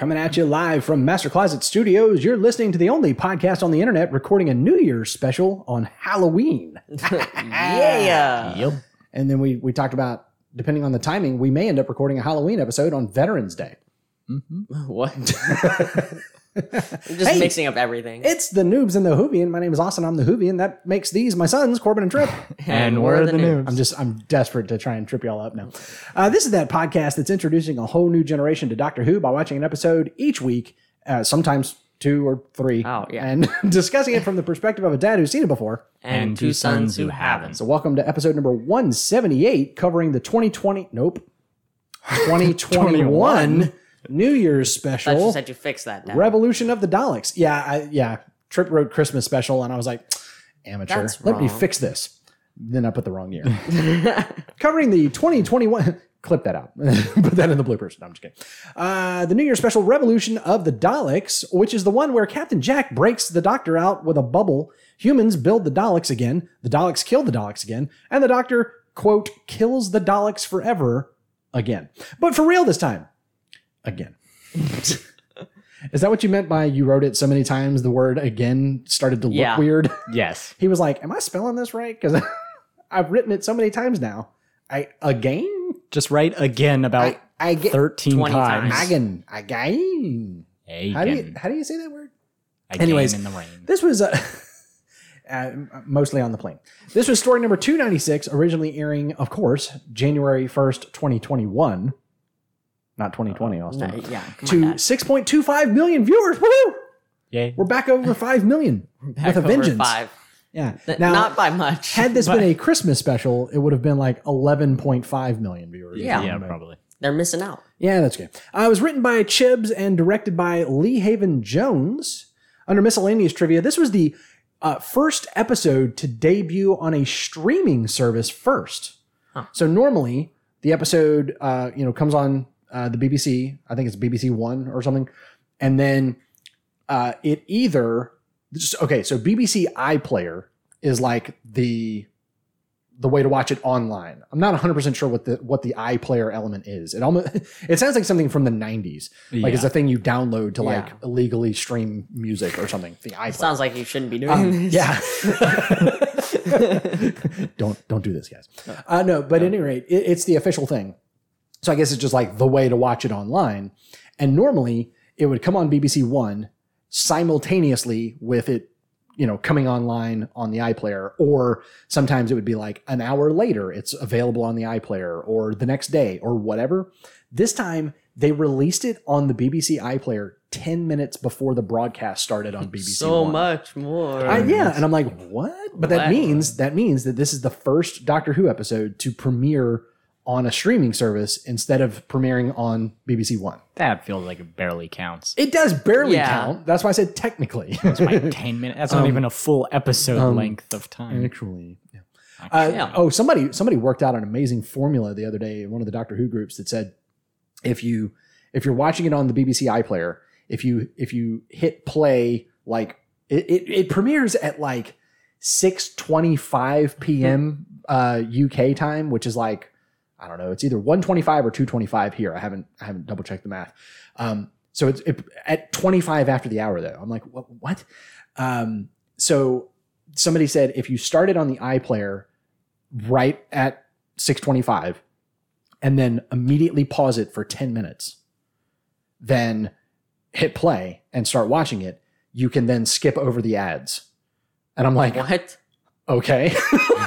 Coming at you live from Master Closet Studios, you're listening to the only podcast on the internet recording a New Year's special on Halloween. yeah. Yep. And then we we talked about depending on the timing, we may end up recording a Halloween episode on Veterans Day. Mm-hmm. What? I'm just Hey. mixing up everything. It's the Noobs and the Whovian. My name is Austin. I'm the Whovian. That makes these my sons, Corbin and Trip. And we're the noobs. I'm just I'm desperate to try and trip y'all up now. Uh, this is that podcast that's introducing a whole new generation to Doctor Who by watching an episode each week, uh, sometimes two or three, Oh, yeah. and discussing it from the perspective of a dad who's seen it before. And, two sons who haven't. So welcome to episode number 178, covering the 2020 nope 2021 New Year's special. I just said you fix that. Dad. Revolution of the Daleks. Yeah, I, yeah. Trip wrote Christmas special, and I was like, amateur. That's Let me fix this. Then I put the wrong year. Covering the 2021. Clip that out. put that in the bloopers. No, I'm just kidding. Uh, the New Year special, Revolution of the Daleks, which is the one where Captain Jack breaks the Doctor out with a bubble. Humans build the Daleks again. The Daleks kill the Daleks again, and the Doctor quote kills the Daleks forever again. But for real this time, again. Is that what you meant by you wrote it so many times the word again started to look Yeah. weird? Yes. He was like, Am I spelling this right? Because I've written it so many times now. I again? Just write again about I, I get 13 20 times. times. again. Again. Again. How do you how do you say that word? Again Anyways, in the rain. This was uh, uh, mostly on the plane. This was story number 296, originally airing, of course, January 1st, 2021. Not 2020, Austin. Uh, yeah. To 6.25 million viewers. Woo! Yay. We're back over 5 million Back with a over vengeance. Five. Yeah. Th- Now, Not by much. had this but- been a Christmas special, it would have been like 11.5 million viewers. Yeah. yeah, probably. They're missing out. Yeah, that's good. Uh, it was written by Chibs and directed by Lee Haven Jones. Under miscellaneous trivia, this was the uh, first episode to debut on a streaming service first. Huh. So normally the episode, uh, you know, comes on uh, the BBC. I think it's BBC One or something, and then uh, it either just, okay. So BBC iPlayer is like the the way to watch it online. I'm not 100 percent sure what the what the iPlayer element is. It almost it sounds like something from the 90s. Like it's a thing you download to like Yeah. illegally stream music or something. The iPlayer. Sounds like you shouldn't be doing Um, this. yeah. don't don't do this, guys. Uh, no, but at any rate, it, it's the official thing. So I guess it's just like the way to watch it online. And normally it would come on BBC One simultaneously with it, you know, coming online on the iPlayer, or sometimes it would be like an hour later it's available on the iPlayer, or the next day, or whatever. This time they released it on the BBC iPlayer 10 minutes before the broadcast started on BBC So One. much more. I, yeah, and I'm like, what? But that means that means that this is the first Doctor Who episode to premiere on a streaming service instead of premiering on BBC One. That feels like it barely counts. It does barely Yeah. count. That's why I said technically. It's like 10 minutes. That's not even a full episode length of time. Actually, yeah. Uh, Yeah. Oh, somebody somebody worked out an amazing formula the other day in one of the Doctor Who groups that said if you if you're watching it on the BBC iPlayer, if you if you hit play like it it, it premieres at like 6:25 p.m. uh, UK time, which is like I don't know, it's either 125 or 225 here. I haven't I haven't double checked the math. Um, so it's it, at 25 after the hour though. I'm like, what? what? Um, so somebody said if you started on the iPlayer right at 625 and then immediately pause it for 10 minutes, then hit play and start watching it, you can then skip over the ads. And I'm like, What? okay.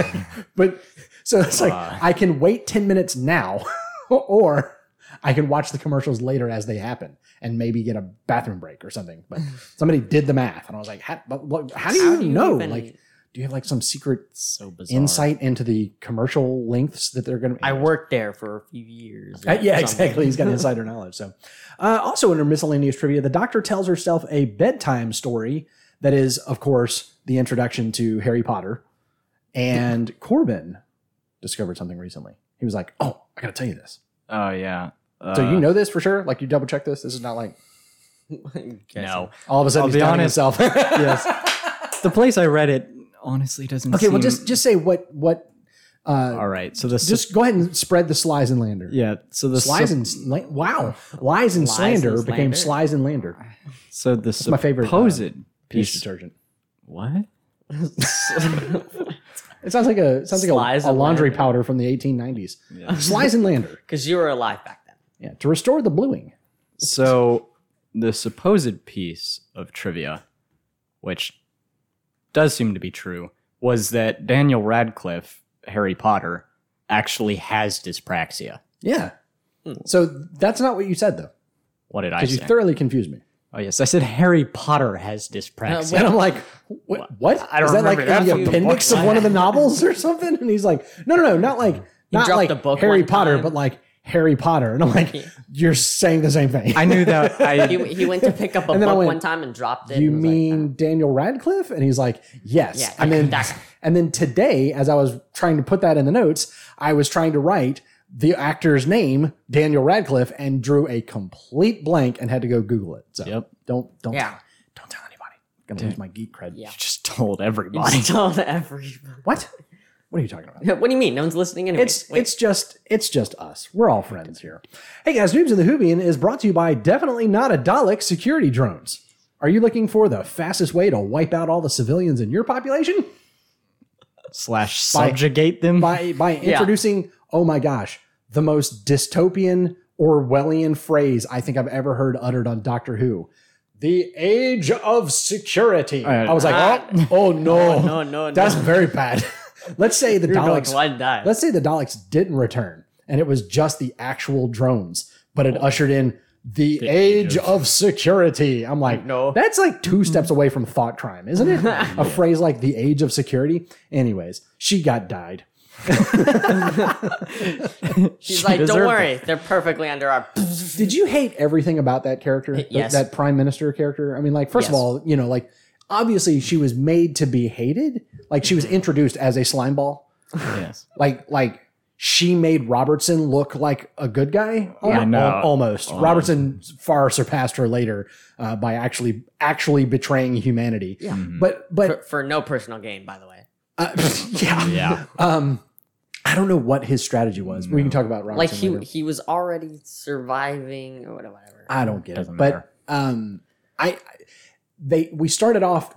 but so it's like Uh. I can wait 10 minutes now or I can watch the commercials later as they happen and maybe get a bathroom break or something. But somebody did the math and I was like, how, how do you, How do you know? even- Like, do you have like some secret so insight into the commercial lengths that they're going to? Be? I worked there for a few years. Uh, yeah, something. exactly. He's got insider knowledge. So, uh, also under miscellaneous trivia, the Doctor tells herself a bedtime story that is, of course, the introduction to Harry Potter. And Corbin discovered something recently. He was like, "Oh, I got to tell you this." Oh, yeah. Uh, So you know this for sure? Like you double check this? This is not like No. all of a sudden I'll he's be doubting honest. himself. yes. The place I read it honestly doesn't Okay, well just just say what what All right. So the s- Just go ahead and spread the slies and lander. yeah. So the Slies sup- and sla- wow, lies and Lies slander and became slander. slies and lander. so the my favorite, uh, supposed Dish piece. detergent. What? It sounds like a sounds like a, a and laundry lander. powder from the 1890s. Slies and lander. Because you were alive back then. Yeah, to restore the bluing. So the supposed piece of trivia, which does seem to be true, was that Daniel Radcliffe, Harry Potter, actually has dyspraxia. Yeah. Hmm. So that's not what you said though, What did I say? because you say? thoroughly confused me. Oh yes, I said Harry Potter has dyspraxia. Uh, and I'm like, what? what? I don't Is that like remember that in from the the appendix book. of one of the novels or something? And he's like, no, no, no, not like not dropped like the book Harry one Potter, time. but like Harry Potter. And I'm like, you're saying the same thing. I knew that. I He, he went to pick up a And then I book went, one time and dropped it. you and was like, mean oh. Daniel Radcliffe? And he's like, yes. Yeah, and then that guy. and then today, as I was trying to put that in the notes, I was trying to write the actor's name, Daniel Radcliffe, and drew a complete blank and had to go Google it. So Yep. don't don't Yeah. don't tell anybody. Gonna lose my geek cred. Yeah. just told You everybody. just told everybody. What? What are you talking about? What do you mean? No one's listening anyway. It's it's just it's just us. We're all friends here. Hey guys, Noobs in the Whovian is brought to you by definitely not a Dalek security drones. Are you looking for the fastest way to wipe out all the civilians in your population? Slash subjugate them. By by introducing, oh my gosh, the most dystopian Orwellian phrase I think I've ever heard uttered on Doctor Who. The age of security. Oh, I was like, oh, oh no, no, no, no. that's very bad. let's say the You're Daleks to die. Let's say the Daleks didn't return and it was just the actual drones, but it ushered in the, age of security. I'm like, No. that's like two hmm. steps away from thought crime, isn't it? A phrase like the age of security. Anyways, she got died. She's like, don't deserved worry, they're perfectly under our. Did you hate everything about that character? Th- Yes. That prime minister character? I mean, like, first of Yes. all, you know, like, obviously she was made to be hated. Like, she was introduced as a slime ball. yes. like like she made Robertson look like a good guy. Yeah, Al- no. al- almost. Robertson far surpassed her later uh, by actually actually betraying humanity. Yeah, but For, but for no personal gain, by the way. uh, yeah, Yeah. Um, I don't know what his strategy was. We can talk about Robertson. Like he later. he was already surviving or whatever. I don't get Doesn't it. matter. But um, I I- they we started off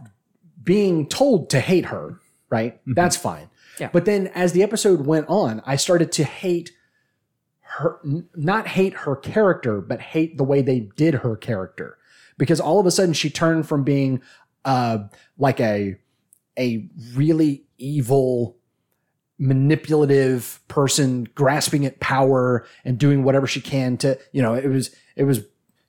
being told to hate her, right? That's fine. Yeah. But then as the episode went on, I started to hate her, n- not hate her character, but hate the way they did her character, because all of a sudden she turned from being uh like a a really evil manipulative person grasping at power and doing whatever she can to you know it was it was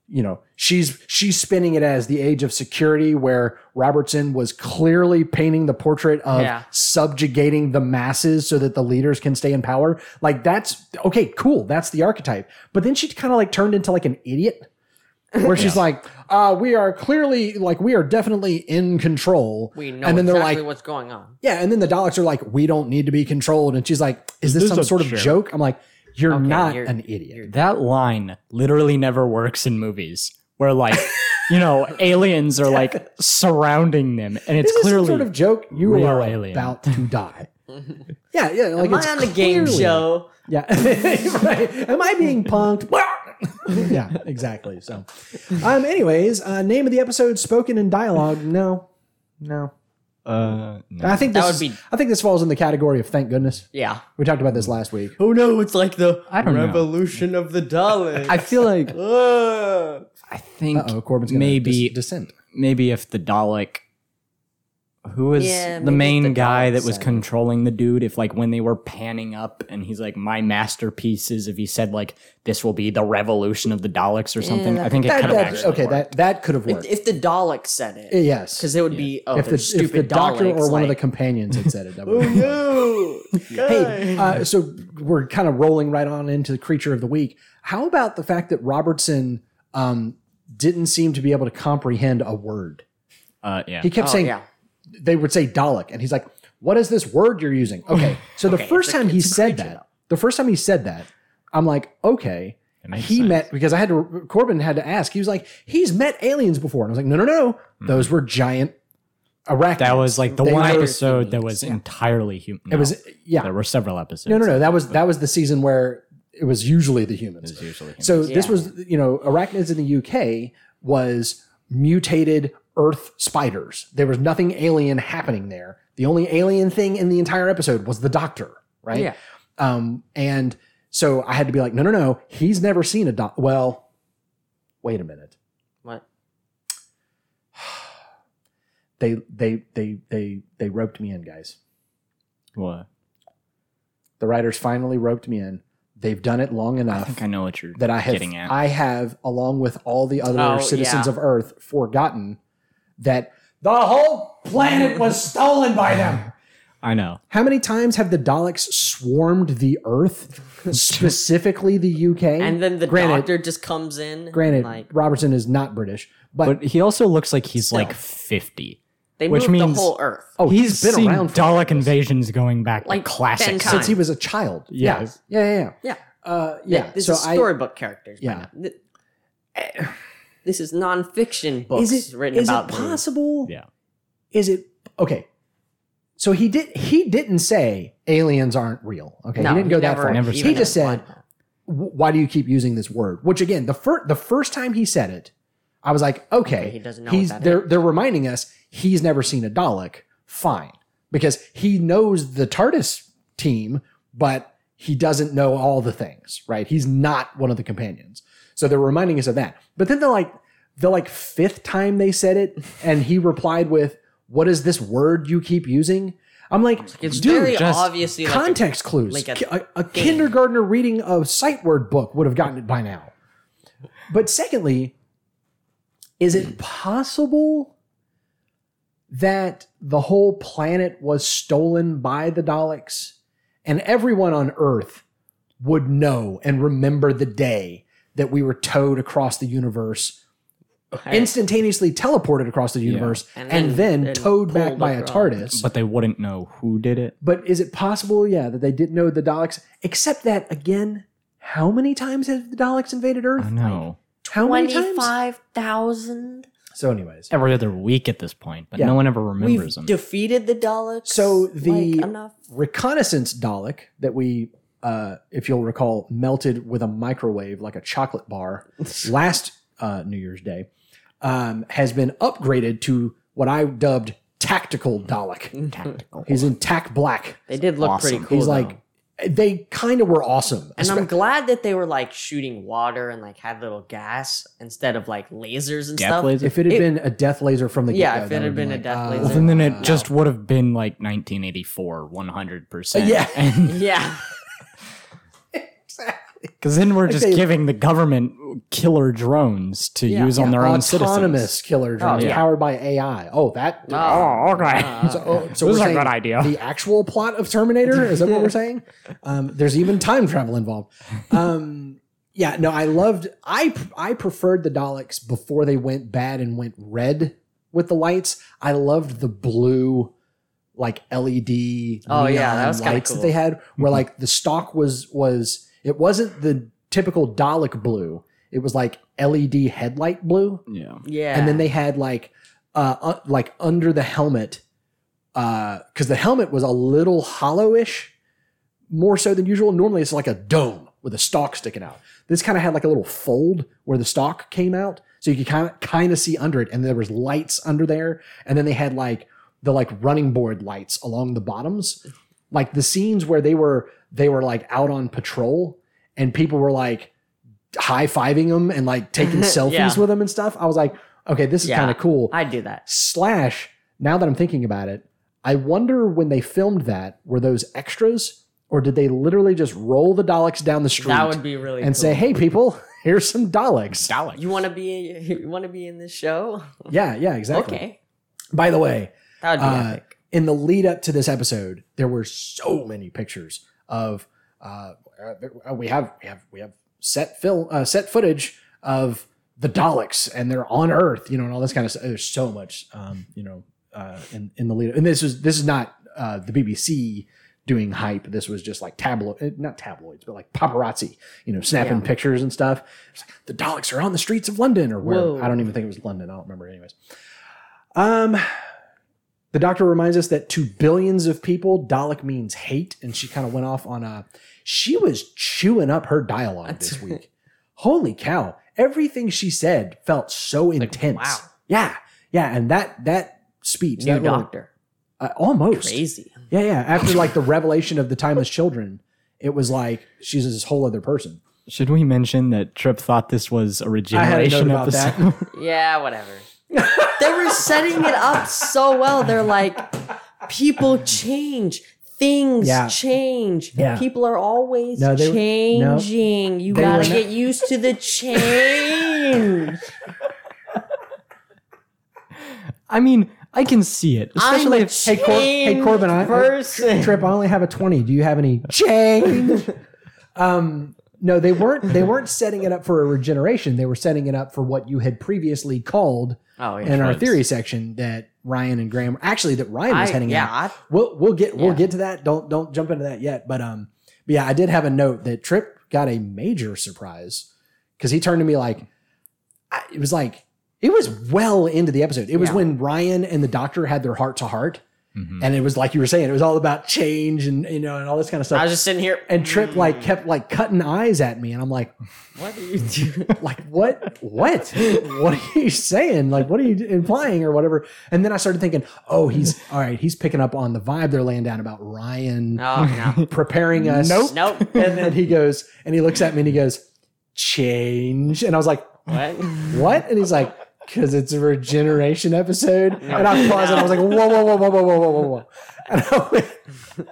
you know she's she's spinning it as the age of security where robertson was clearly painting the portrait of Yeah. subjugating the masses so that the leaders can stay in power. Like that's okay cool. That's the archetype. But then she kind of like turned into like an idiot where she's like uh we are clearly like we are definitely in control we know and then they're exactly like what's going on. yeah, and then the Daleks are like, we don't need to be controlled. And she's like, is this, This some is a sort of joke. joke? I'm like, you're Okay, not you're- an idiot. That line literally never works in movies where like you know aliens are like surrounding them and it's Is this some clearly sort of joke? You real are alien. about to die. yeah, yeah. Like Am it's I on the game clearly- show? Yeah. Right. Am I being punked? yeah, exactly. So, um, anyways, uh, name of the episode spoken in dialogue. No, no. uh no. I think That this would be- I think this falls in the category of thank goodness. Yeah. We talked about this last week. Oh no, it's like the I don't know. revolution of the Daleks. I feel like Uh, I think Oh, Corbin's gonna maybe dis- dissent. maybe if the Dalek who was Yeah, the main the guy that was controlling the dude if like when they were panning up and he's like my masterpieces if he said like this will be the revolution of the Daleks or something I think it could have that, actually okay, worked. that that could have worked. if the Dalek said it, yes, because it would be oh, if the, they're if stupid the doctor Daleks, or one of the companions had said it, that would be no, Hey, uh, so we're kind of rolling right on into the creature of the week. How about the fact that Robertson um, didn't seem to be able to comprehend a word? uh yeah He kept Oh, saying yeah. They would say Dalek, and he's like, "What is this word you're using?" Okay, so the Okay, first it's a- time he it's a said creature, that, the first time he said that, I'm like, okay. makes He sense. met because I had to. Corbin had to ask. He was like, "He's met aliens before," and I was like, "No, no, no, Hmm. those were giant arachnids. That was like the They one were- episode that was entirely human. It was yeah. There were several episodes. No, no, no. That was that was the season where it was usually the humans. It was usually human. So this Yeah. was, you know, arachnids in the UK was mutated Earth spiders. There was nothing alien happening there. The only alien thing in the entire episode was the Doctor, right? Yeah. Um, and so I had to be like, no, no, no. He's never seen a doc. Well, wait a minute. What? They they they they they roped me in, guys. what? The writers finally roped me in. They've done it long enough. I think I know what you're that I have getting at. I have, along with all the other Oh, citizens yeah. of Earth, forgotten that the whole planet was stolen by them. I know. How many times have the Daleks swarmed the Earth, specifically the UK? And then the granted, doctor just comes in. granted, like Robertson is not British, but, But he also looks like he's Still. like 50. they which moved means- the whole Earth. oh, he's he's been seen around for Dalek invasions going back Like like classic 10 since he was a child. Yeah. Yeah, yeah, yeah, yeah. Yeah. Uh, yeah. This so is I, storybook characters. yeah. Yeah. This is nonfiction books is it written is about it possible? Yeah. Is it okay? So he did. He didn't say aliens aren't real. Okay, No, he didn't go that never- far. never he just said, "Why do you keep using this word?" Which again, the first the first time he said it, I was like, "Okay, Okay, he doesn't know He's they're they're reminding us he's never seen a Dalek. Fine, because he knows the TARDIS team, but he doesn't know all the things. Right? He's not one of the companions. So they're reminding us of that. But then they're like the like fifth time they said it, and he replied with, "What is this word you keep using?" I'm like, It's dude, very obviously like a- context clues. like a a, a kindergartner reading a sight word book would have gotten it by now. But secondly, is it possible that the whole planet was stolen by the Daleks and everyone on Earth would know and remember the day that we were towed across the universe, instantaneously teleported across the universe, And and, then- then, towed back pulled by a. TARDIS? But they wouldn't know who did it. But is it possible, yeah, that they didn't know the Daleks? Except that, again, how many times have the Daleks invaded Earth? I know. How 25,000? So, anyways, Every other week at this point, but Yeah. no one ever We've remembers them. defeated the Daleks. So the- like, enough. reconnaissance Dalek that we, uh, if you'll recall, melted with a microwave like a chocolate bar last uh, New Year's Day, um, has been upgraded to what I dubbed tactical Dalek. Tactical. He's in tack black. They did look awesome. pretty cool. He's though. like, they kind of were awesome. and I'm glad that they were like shooting water and like had little gas instead of like lasers and Death stuff. laser? if it had It- been a death laser from the Yeah, get-go, if it had would've been a death uh, laser. Well, then it Uh, just would have been like 1984, 100%. Yeah. yeah. Because then we're just they- giving the government killer drones to Yeah. use on their own citizens. autonomous killer drones yeah. powered by AI. Oh, that. Oh, okay. So, oh, so This we're is a good idea. The actual plot of Terminator is that what we're saying? Um, there's even time travel involved. Um, yeah, no, I loved. I I preferred the Daleks before they went bad and went red with the lights. I loved the blue, like LED. Oh, yeah, that was kinda lights cool. that they had. Where like the stock was was it wasn't the typical Dalek blue. It was like LED headlight blue Yeah. Yeah. and then they had like uh, uh like under the helmet uh because the helmet was a little hollowish more so than usual normally it's like a dome with a stalk sticking out this kind of had like a little fold where the stalk came out so you could kind of kind of see under it and there was lights under there and then they had like the like running board lights along the bottoms like the scenes where they were they were like out on patrol and people were like high-fiving them and like taking selfies Yeah. with them and stuff i was like okay this is Yeah. kind of cool I'd do that. slash now that i'm thinking about it i wonder when they filmed that were those extras or did they literally just roll the daleks down the street That would be really and cool. say hey people here's some daleks Dalek. You want to be you want to be in this show? yeah yeah exactly Okay. by the way That would be uh, epic. In the lead up to this episode, there were so many pictures of uh, we have we have we have set film uh, set footage of the Daleks and they're on Earth, you know, and all this kind of stuff. There's so much, um, you know, uh, in in the lead. And this is this is not uh, the BBC doing hype. This was just like tabloid, not tabloids, but like paparazzi, you know, snapping Yeah. pictures and stuff. It's like the Daleks are on the streets of London or where Whoa. I don't even think it was London. I don't remember anyways. Um, the doctor reminds us that to billions of people, Dalek means hate, and she kind of went off on a. She was chewing up her dialogue this week. Holy cow! Everything she said felt so intense. wow. Yeah, yeah, and that that speech, New that little- doctor. uh, almost Crazy. Yeah, yeah. After like the revelation of the timeless children, it was like she's this whole other person. Should we mention that Trip thought this was a I had a regeneration note about episode? that. Yeah, whatever. They were setting it up so well. They're like, people change. Things Yeah. change. Yeah. People are always No, they were- no. changing. You gotta not- get used to the change. I mean, I can see it, I'm especially a if Hey, Cor- hey, Corbin, I- I-. Trip, I only have a twenty. Do you have any change? um, no, they weren't. They weren't setting it up for a regeneration. They were setting it up for what you had previously called Oh yeah. in our theory section that Ryan and Graham actually that Ryan was I- heading yeah, out. I- We'll we'll get we'll Yeah. get to that. Don't don't jump into that yet. But um, but yeah, I did have a note that Trip got a major surprise because he turned to me like, I, it was like it was well into the episode. It was Yeah. when Ryan and the Doctor had their heart to heart, Mhm. and it was like you were saying, it was all about change and you know and all this kind of stuff. I was just sitting here. and Trip like kept like cutting eyes at me, and I'm like, What are you doing? like what what what are you saying like what are you implying or whatever and then i started thinking oh he's all right he's picking up on the vibe they're laying down about ryan Oh no. preparing us Nope. Nope. and then he goes and he looks at me and he goes change and i was like What? what and he's like because it's a regeneration episode and i paused and i was like whoa whoa whoa whoa whoa whoa whoa whoa whoa and i went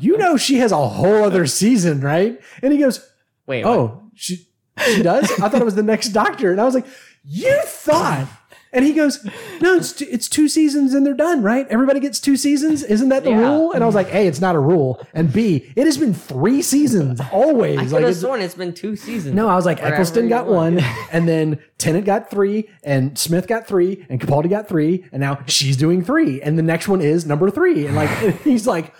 you know she has a whole other season right and he goes Wait. Oh, what? oh, she she does. I thought it was the next Doctor, and I was like, you thought. And he goes, no, it's two, it's two seasons and they're done, right? Everybody gets two seasons, isn't that the Yeah. rule? And I was like, a, it's not a rule, and b, it has been three seasons always. I like, could have it's- sworn it's been two seasons. no, I was like, Eccleston got one, and then Tennant got three, and Smith got three, and Capaldi got three, and now she's doing three, and the next one is number three, and like he's like,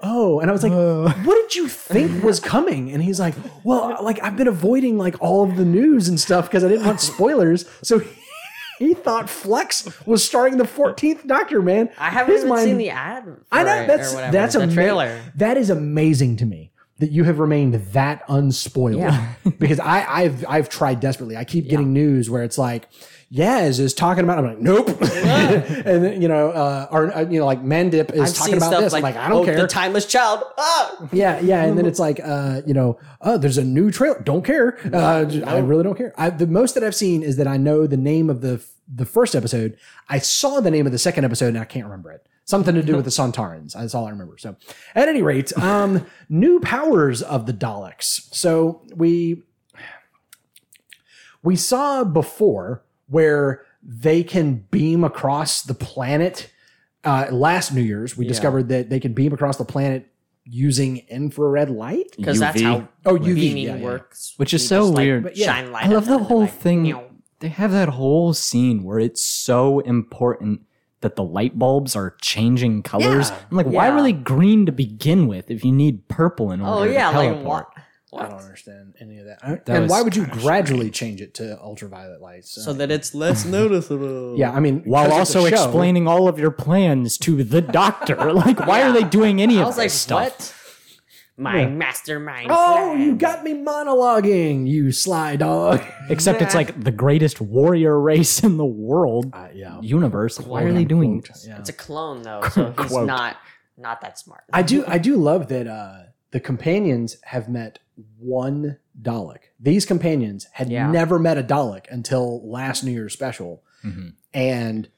oh, and I was like, what did you think was coming? And he's like, well, like I've been avoiding like all of the news and stuff because I didn't want spoilers, so. He thought Flux was starring the 14th Doctor, man. I haven't His even mind- seen the ad. I know that's that's the ama- trailer. That is amazing to me that you have remained that unspoiled. Yeah. because I, I've I've tried desperately. I keep getting news where it's like, Yaz is talking about. I'm like, nope. and then, you know, uh, or uh, you know, like Mandip is I've talking seen about stuff this. like, I'm like, I don't oh, care. The timeless child. Ah! Yeah, yeah, and then it's like, uh, you know, oh, there's a new trailer. Don't care. Uh, j- I really don't care. I, the most that I've seen is that I know the name of the the first episode. I saw the name of the second episode, and I can't remember it. Something to do with the Sontarans. That's all I remember. So, at any rate, um, new powers of the Daleks. So we we saw before where they can beam across the planet. Uh, last New Year's, we discovered that they can beam across the planet using infrared light. Because that's UV. how Oh, UV, beaming yeah, yeah. works. Which is so just, weird. But yeah, shine light I love the whole like, thing. meow. They have that whole scene where it's so important that the light bulbs are changing colors. Yeah. I'm like, why Yeah. were they green to begin with if you need purple in order Oh yeah, to like teleport? What? I don't understand any of that. I- That and was why would you kinda gradually change it to ultraviolet lights? So that it's less noticeable. yeah, I mean, While 'cause it's a also show. explaining all of your plans to the doctor. like, why are they doing any I of was this like, stuff? what? My mastermind. Oh, plan. you got me monologuing, you sly dog. Except it's like the greatest warrior race in the world Uh, yeah. universe. Why are they doing Quote, this? yeah. It's a clone though, so he's Quote. not not that smart. I do I do love that uh, the companions have met one Dalek. These companions had Yeah. never met a Dalek until last New Year's special. Mhm. And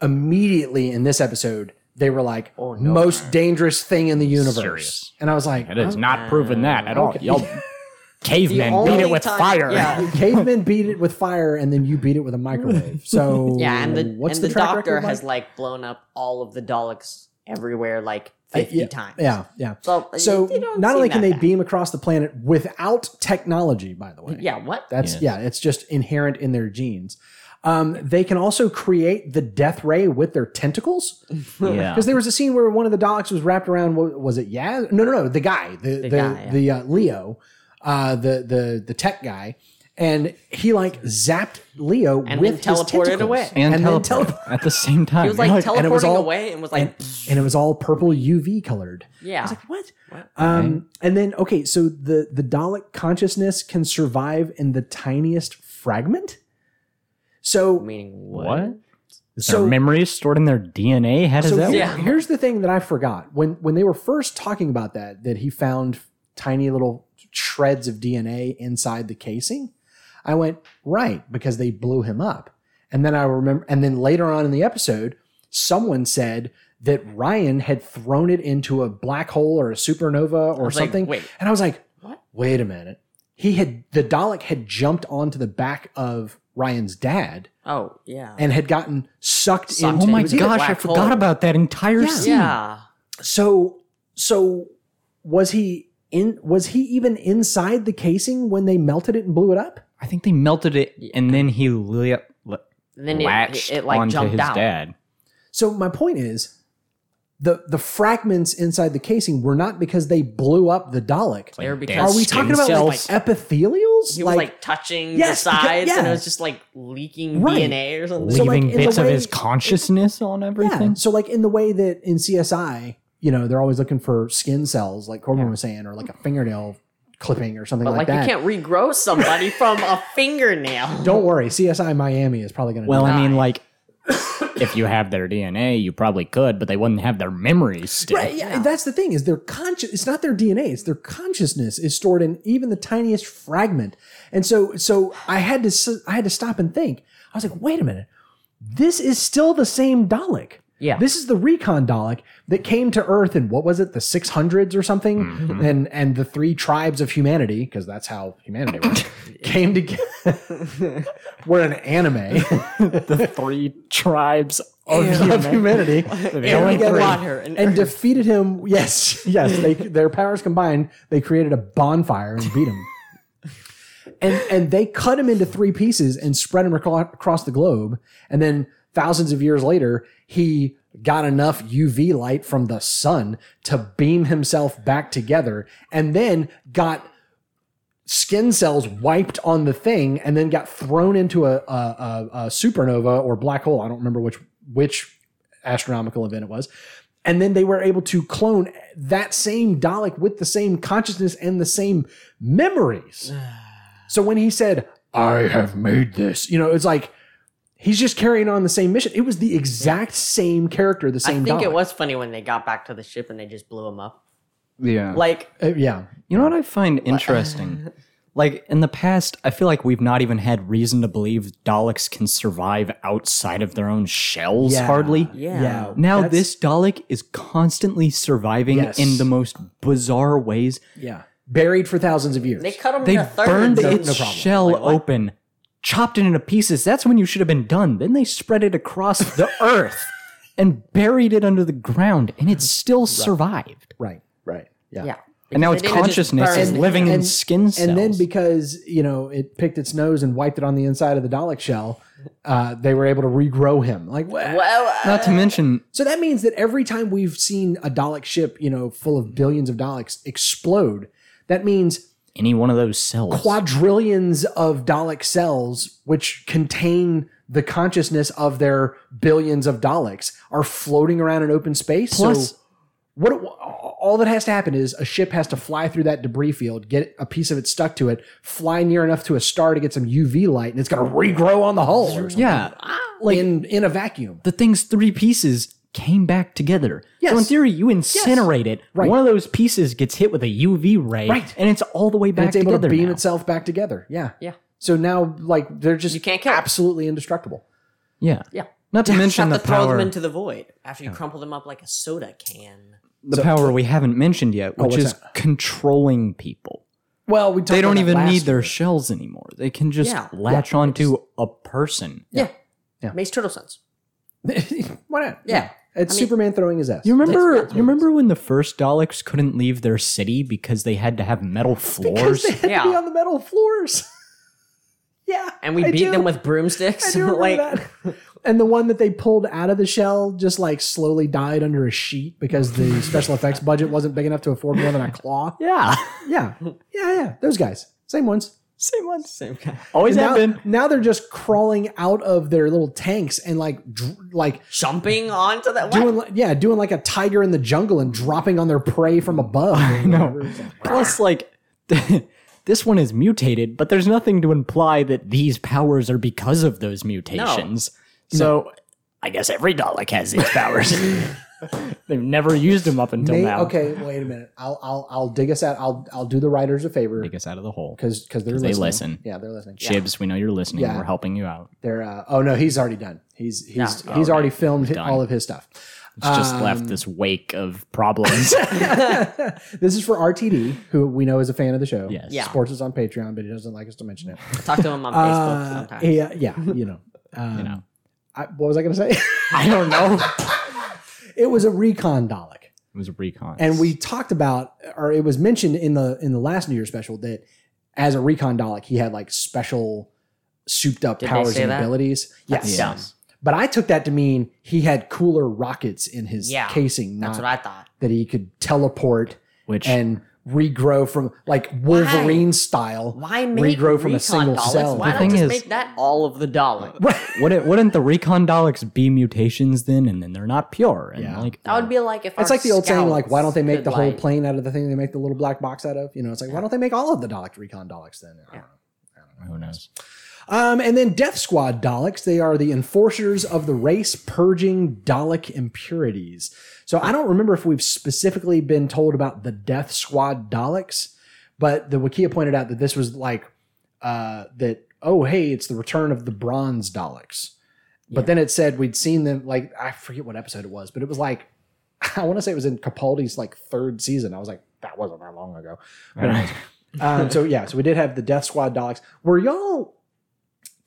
immediately in this episode, they were like, Oh, no. most dangerous thing in the universe. Serious. And I was like, It is oh, not proven that at all. Okay. Y'all cavemen beat it with time- fire. yeah. cavemen beat it with fire and then you beat it with a microwave. So Yeah, and the what's and the, track doctor has like? like blown up all of the Daleks everywhere like Uh, fifty yeah, times. Yeah, yeah. So So they don't only can they bad. beam across the planet without technology, by the way. Yeah, what? That's Yes. yeah, it's just inherent in their genes. Um, they can also create the death ray with their tentacles. Yeah. Because there was a scene where one of the Daleks was wrapped around. what- Was it Yaz? No, no, no. The guy, the the the, guy, yeah. uh, Leo, uh, the the the tech guy, and he like zapped Leo And with then his teleported tentacles. away. and, And then teleport teleport. at the same time. He was like and it teleporting was all- away and was like, and it was all purple UV colored. yeah. I was like, what? What? Um, and then okay, so the the Dalek consciousness can survive in the tiniest fragment. So Meaning what? what? Is So- their memories stored in their DNA? How does so that here- Yeah. work? here's the thing that I forgot when when they were first talking about that that he found tiny little shreds of DNA inside the casing. I went right because they blew him up, and then I remember, and then later on in the episode, someone said that Ryan had thrown it into a black hole or a supernova or was like, something. wait. and I was like, What? Wait a minute. He had the Dalek had jumped onto the back of Ryan's dad Oh, yeah. and had gotten sucked, Sucked into Oh my It was either gosh, I forgot hole- about that entire Yeah. scene. yeah. So so was he in was he even inside the casing when they melted it and blew it up? I think they melted it and then he li- li- And then it, latched it, it, like onto jumped his out. dad. So my point is the the fragments inside the casing were not because they blew up the Dalek. They were because Are we talking about like cells. epithelials? He was like, touching Yes, the because- sides and it was just like leaking Right. DNA or something. So, like, leaving in the bits of his consciousness on yeah. everything. So like in the way that in CSI, you know, they're always looking for skin cells, like Corbin was saying, or like a fingernail clipping or something like that. but like, like, that. you can't regrow somebody from a fingernail. Don't worry, CSI Miami is probably going to. Well, do I mean, like, if you have their DNA, you probably could, but they wouldn't have their memories still. Right, yeah, that's the thing is their conscious. It's not their DNA; it's their consciousness is stored in even the tiniest fragment. And so, so I had to, I had to stop and think. I was like, wait a minute, this is still the same Dalek. Yeah. this is the recon Dalek that came to Earth in what was it, the six hundreds or something, Mm-hmm. and and the three tribes of humanity, because that's how humanity works, came together. We're an anime the three tribes of of humanity. The And only together- three. Water and and defeated him. Yes, yes. They their powers combined, they created a bonfire and beat him. and and they cut him into three pieces and spread him acro- across the globe. And then thousands of years later, he got enough UV light from the sun to beam himself back together, and then got skin cells wiped on the thing and then got thrown into a, a, a, a supernova or black hole. I don't remember which which astronomical event it was. And then they were able to clone that same Dalek with the same consciousness and the same memories. so when he said, I have made this, you know, it's like he's just carrying on the same mission. It was the exact same character, the same. I think Dalek. it was funny when they got back to the ship and they just blew him up. Yeah. Like, Uh, yeah. You know what I find interesting? Like in the past, I feel like we've not even had reason to believe Daleks can survive outside of their own shells, Yeah. hardly. yeah. Yeah. Now That's- this Dalek is constantly surviving Yes. in the most bizarre ways. Yeah. Buried for thousands of years. They cut him They into thirds. burned no- its no problem. shell Like, what? open, chopped it into pieces. That's when you should have been done. Then they spread it across the earth and buried it under the ground, and it still survived. right. Right. Yeah. Yeah. And now its they didn't just consciousness is him. living in And- skin cells. And then because, you know, it picked its nose and wiped it on the inside of the Dalek shell, uh, they were able to regrow him. Like, wha- Well, uh, not to mention, so that means that every time we've seen a Dalek ship, you know, full of billions of Daleks explode, that means any one of those cells. quadrillions of Dalek cells, which contain the consciousness of their billions of Daleks, are floating around in open space. Plus- so what all that has to happen is a ship has to fly through that debris field, get a piece of it stuck to it, fly near enough to a star to get some UV light, and it's going to regrow on the hull. Yeah, like in in a vacuum. the thing's three pieces came back together. So in theory, you incinerate it. Right. One of those pieces gets hit with a UV ray, Right. and it's all the way back And it's able together to beam now. itself back together. Yeah. Yeah. So now, like, they're just You can't kill 'em. absolutely indestructible. Yeah, Yeah. Not to You mention have the to throw them into the void after you crumple them up like a soda can. the power we haven't mentioned yet, oh, which what's is controlling people. Well, we They don't even need their week. shells anymore. They can just Yeah. latch onto a person. Yeah. Yeah. Makes total sense. Why not? Yeah. It's I mean- Superman throwing his ass. You remember? That's- that's you remember when the first Daleks couldn't leave their city because they had to have metal floors? because floors? they had to be Yeah. on the metal floors. yeah, And we I beat do. them with broomsticks. I broomsticks. do remember like that. And the one that they pulled out of the shell just like slowly died under a sheet because the special effects budget wasn't big enough to afford more than a claw. yeah. Yeah, yeah, yeah. Those guys, same ones, Same ones. Same guy. Always now, have been. now they're just crawling out of their little tanks and like dr- like Jumping onto that. doing like, yeah doing like a tiger in the jungle and dropping on their prey from above. I know. Plus, like, this one is mutated, but there's nothing to imply that these powers are because of those mutations. So, I guess every Dalek has these powers. They've never used them up until May- now. okay, wait a minute. I'll I'll I'll dig us out. I'll I'll do the writers a favor Take us out of the hole. because because they're they listening. listen. Yeah, they're listening. Chibs, we know you're listening. Yeah. We're helping you out. They're uh, oh no, he's already done. He's he's Yeah. he's Oh, already filmed hi- all of his stuff. It's just Um, left this wake of problems. this is for RTD, who we know is a fan of the show. Yes. Yeah. Sports is on Patreon, but he doesn't like us to mention it. Talk to him on Facebook Uh, sometimes. yeah, yeah, you know. Um, you know. I, what was I going to say? I don't know. it was a recon Dalek. It was a recon. and we talked about or it was mentioned in the in the last new year special that as a recon dalek he had like special souped up Did powers and that? abilities yes That's dumb. but i took that to mean he had cooler rockets in his Yeah, casing That's what I thought. that he could teleport Which and regrow from like wolverine style Why make regrow from a recon single Daleks? cell Why The not thing just is- make that all of the Dalek? wouldn't, wouldn't the recon Daleks be mutations then, and then they're not pure? And Yeah. like That would be like if it's our like the old saying like why don't they make scouts the could, whole like- plane out of the thing they make the little black box out of you know it's like why don't they make all of the dalek recon daleks then I don't know. who knows? Um, and then Death Squad Daleks, they are the enforcers of the race, purging Dalek impurities. So I don't remember if we've specifically been told about the Death Squad Daleks, but the Wikia pointed out that this was like uh, that. Oh, hey, it's the return of the Bronze Daleks. But then it said we'd seen them like I forget what episode it was, but it was like I want to say it was in Capaldi's like third season. I was like, that wasn't that long ago. But um, so yeah, so we did have the Death Squad Daleks. Were y'all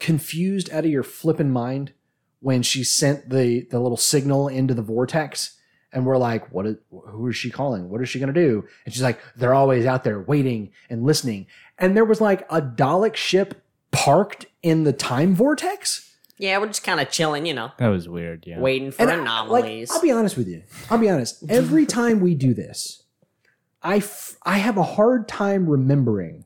confused out of your flipping mind when she sent the the little signal into the vortex? And we're like, what is, who is she calling? What is she going to do? And she's like, they're always out there waiting and listening. And there was like a Dalek ship parked in the time vortex. Yeah, we're just kind of chilling, you know, That was weird. Yeah. waiting for And I- anomalies. Like, I'll be honest with you. I'll be honest. Every time we do this, I, f- I have a hard time remembering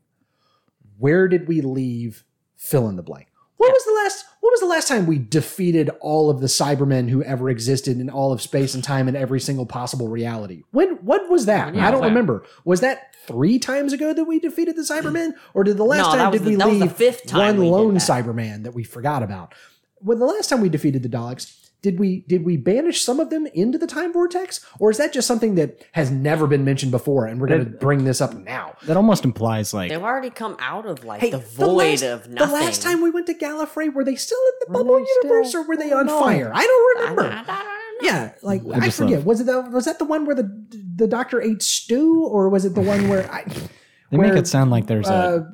where did we leave fill in the blank. What was the last what was the last time we defeated all of the Cybermen who ever existed in all of space and time in every single possible reality? When what was that? Yeah, I don't that- remember. Was that three times ago that we defeated the Cybermen? Or did the last No, time did the- we leave fifth time one lone. Cyberman that we forgot about? When the last time we defeated the Daleks, did we did we banish some of them into the time vortex, or is that just something that has never been mentioned before, and we're going to bring this up now? That almost implies like They've already come out of like Hey, the void last, of nothing. The last time we went to Gallifrey, were they still in the Were bubble universe, still? or were they on don't know. fire? I don't I, I, remember. I yeah, like I I forget. love- Was it the, was that the one where the the doctor ate stew, or was it the one where I, they where, make it sound like there's a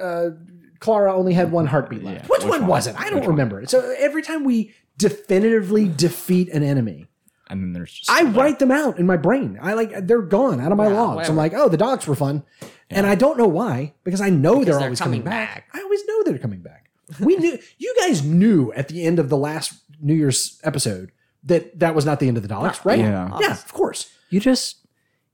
uh, uh, Clara only had one heartbeat left? Yeah, which, which one, one? was it? I don't Which one? remember. So every time we definitively defeat an enemy, and then there's just I write them out in my brain. I like they're gone out of my Yeah, logs. I'm like, oh, the dogs were fun, and I don't know why because I know they're they're always coming, coming back. back. I always know they're coming back. We knew you guys knew at the end of the last New Year's episode that that was not the end of the Daleks, right? Yeah. yeah, of course. you just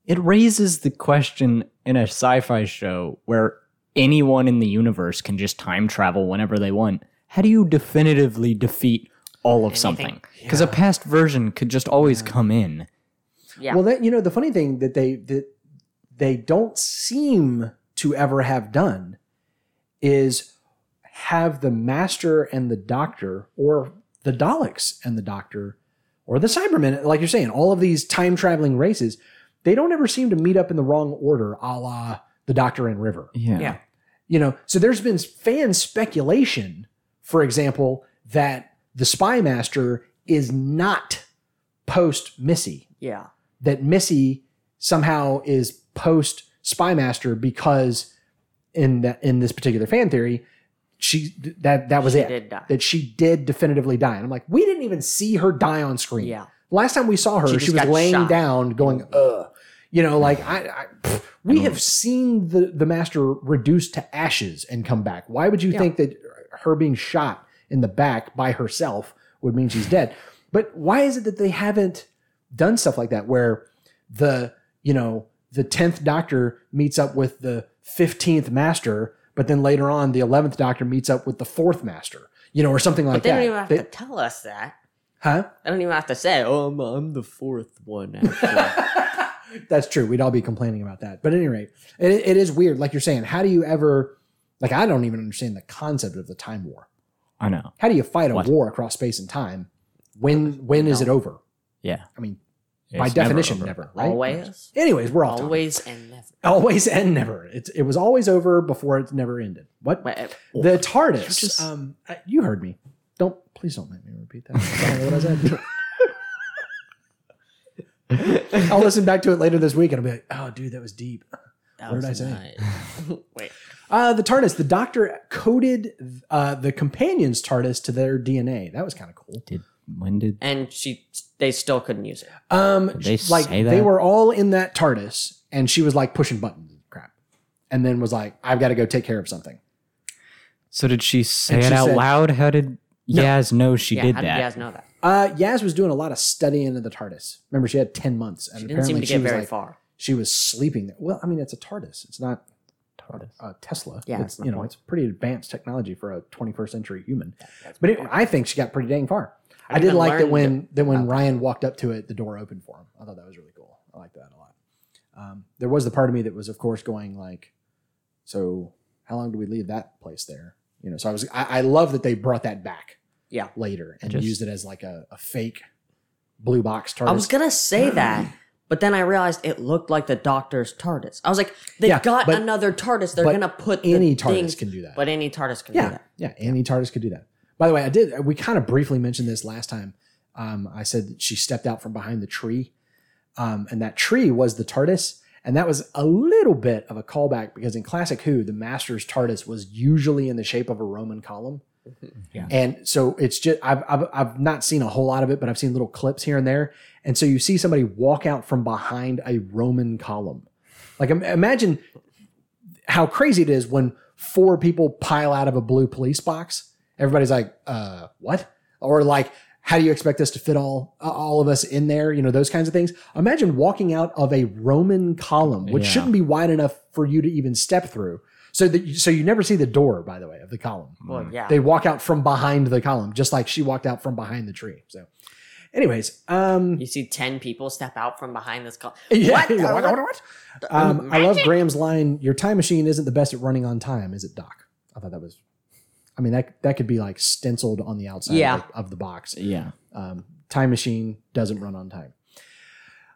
it raises the question in a sci-fi show where anyone in the universe can just time travel whenever they want. How do you definitively defeat all of something? Because a past version could just always come in. Yeah. Well, that you know, the funny thing that they that they don't seem to ever have done is have the master and the doctor, or the Daleks and the doctor, or the Cybermen, like you're saying, all of these time traveling races, they don't ever seem to meet up in the wrong order, a la the Doctor and River. Yeah. Yeah. You know, so there's been fan speculation, for example, that the Spy Master is not post Missy yeah. that Missy somehow is post Spy Master because in that in this particular fan theory, she that that was She it. did die. That she did definitively die. And I'm like, we didn't even see her die on screen. Yeah. Last time we saw her, She she, was laying shot. down, going, "Ugh," you know, like I. I pff, we mm-hmm. have seen the the master reduced to ashes and come back. Why would you think that her being shot in the back by herself would mean she's dead? But why is it that they haven't done stuff like that where the you know the 10th doctor meets up with the 15th master but then later on, the eleventh Doctor meets up with the fourth Master, you know, or something like But they that. don't even have They- to tell us that. huh? They don't even have to say, "Oh, I'm, I'm the fourth one." That's true. We'd all be complaining about that. But at any rate, it, it is weird. Like you're saying, how do you ever, like, I don't even understand the concept of the time war. I know. How do you fight a What? war across space and time? When when is it over? Yeah. I mean, It's by definition, over. never. right? Always, Anyways, we're off. topic. always, and never. always and never. It's it was always over before it never ended. What? Wait, The TARDIS. just- um, you heard me. Don't please don't make me repeat that. I don't know what I said. I'll listen back to it later this week and I'll be like, "Oh, dude, that was deep." That What did I say? nice. Wait, Uh, the TARDIS. The Doctor coded uh, the companions' TARDIS to their DNA. That was kind of cool. Did when did and she, they still couldn't use it. Um, Did they like say they were all in that TARDIS, and she was like pushing buttons and crap, and then was like, "I've got to go take care of something." so did she say And it she out said- loud? How did Yaz know she yeah, did how that? did you guys know that? Uh, Yaz was doing a lot of studying of the TARDIS. Remember, she had ten months, and She didn't seem apparently to she get was very like, far. She was sleeping. There. Well, I mean, it's a TARDIS. It's not TARDIS. a Tesla. Yeah, it's you know, it's pretty advanced technology for a 21st century human. That's But it. I think she got pretty dang far. I, I did like that when that when. Ryan walked up to it, the door opened for him. I thought that was really cool. I liked that a lot. Um, there was the part of me that was, of course, going like, so how long do we leave that place there? You know, so I was I, I love that they brought that back. Yeah. later and Just- used it as like a, a fake blue box TARDIS. I was gonna say that, but then I realized it looked like the Doctor's TARDIS. I was like, they Yeah, got but- another TARDIS. They're gonna put the any TARDIS things, can do that. but any TARDIS can do that. yeah, any TARDIS could do that. By the way, I did. We kind of briefly mentioned this last time. Um, I said that she stepped out from behind the tree, um, and that tree was the TARDIS, and that was a little bit of a callback because in classic Who, the Master's TARDIS was usually in the shape of a Roman column. Yeah. And so it's just I've, I've I've not seen a whole lot of it, but I've seen little clips here and there. And so you see somebody walk out from behind a Roman column. Like imagine how crazy it is when four people pile out of a blue police box. Everybody's like, uh, what? Or like, how do you expect us to fit all uh, all of us in there? You know, those kinds of things. Imagine walking out of a Roman column, which Yeah. shouldn't be wide enough for you to even step through. So that you, so you never see the door, by the way, of the column. Well, yeah. They walk out from behind the column, just like she walked out from behind the tree. So, anyways, um, you see ten people step out from behind this car. yeah, What? the- what, what, what? Um, I love Graham's line. Your time machine isn't the best at running on time, is it, Doc? I thought that was. I mean that that could be like stenciled on the outside Yeah. of, the, of the box. Yeah. Um, time machine doesn't run on time.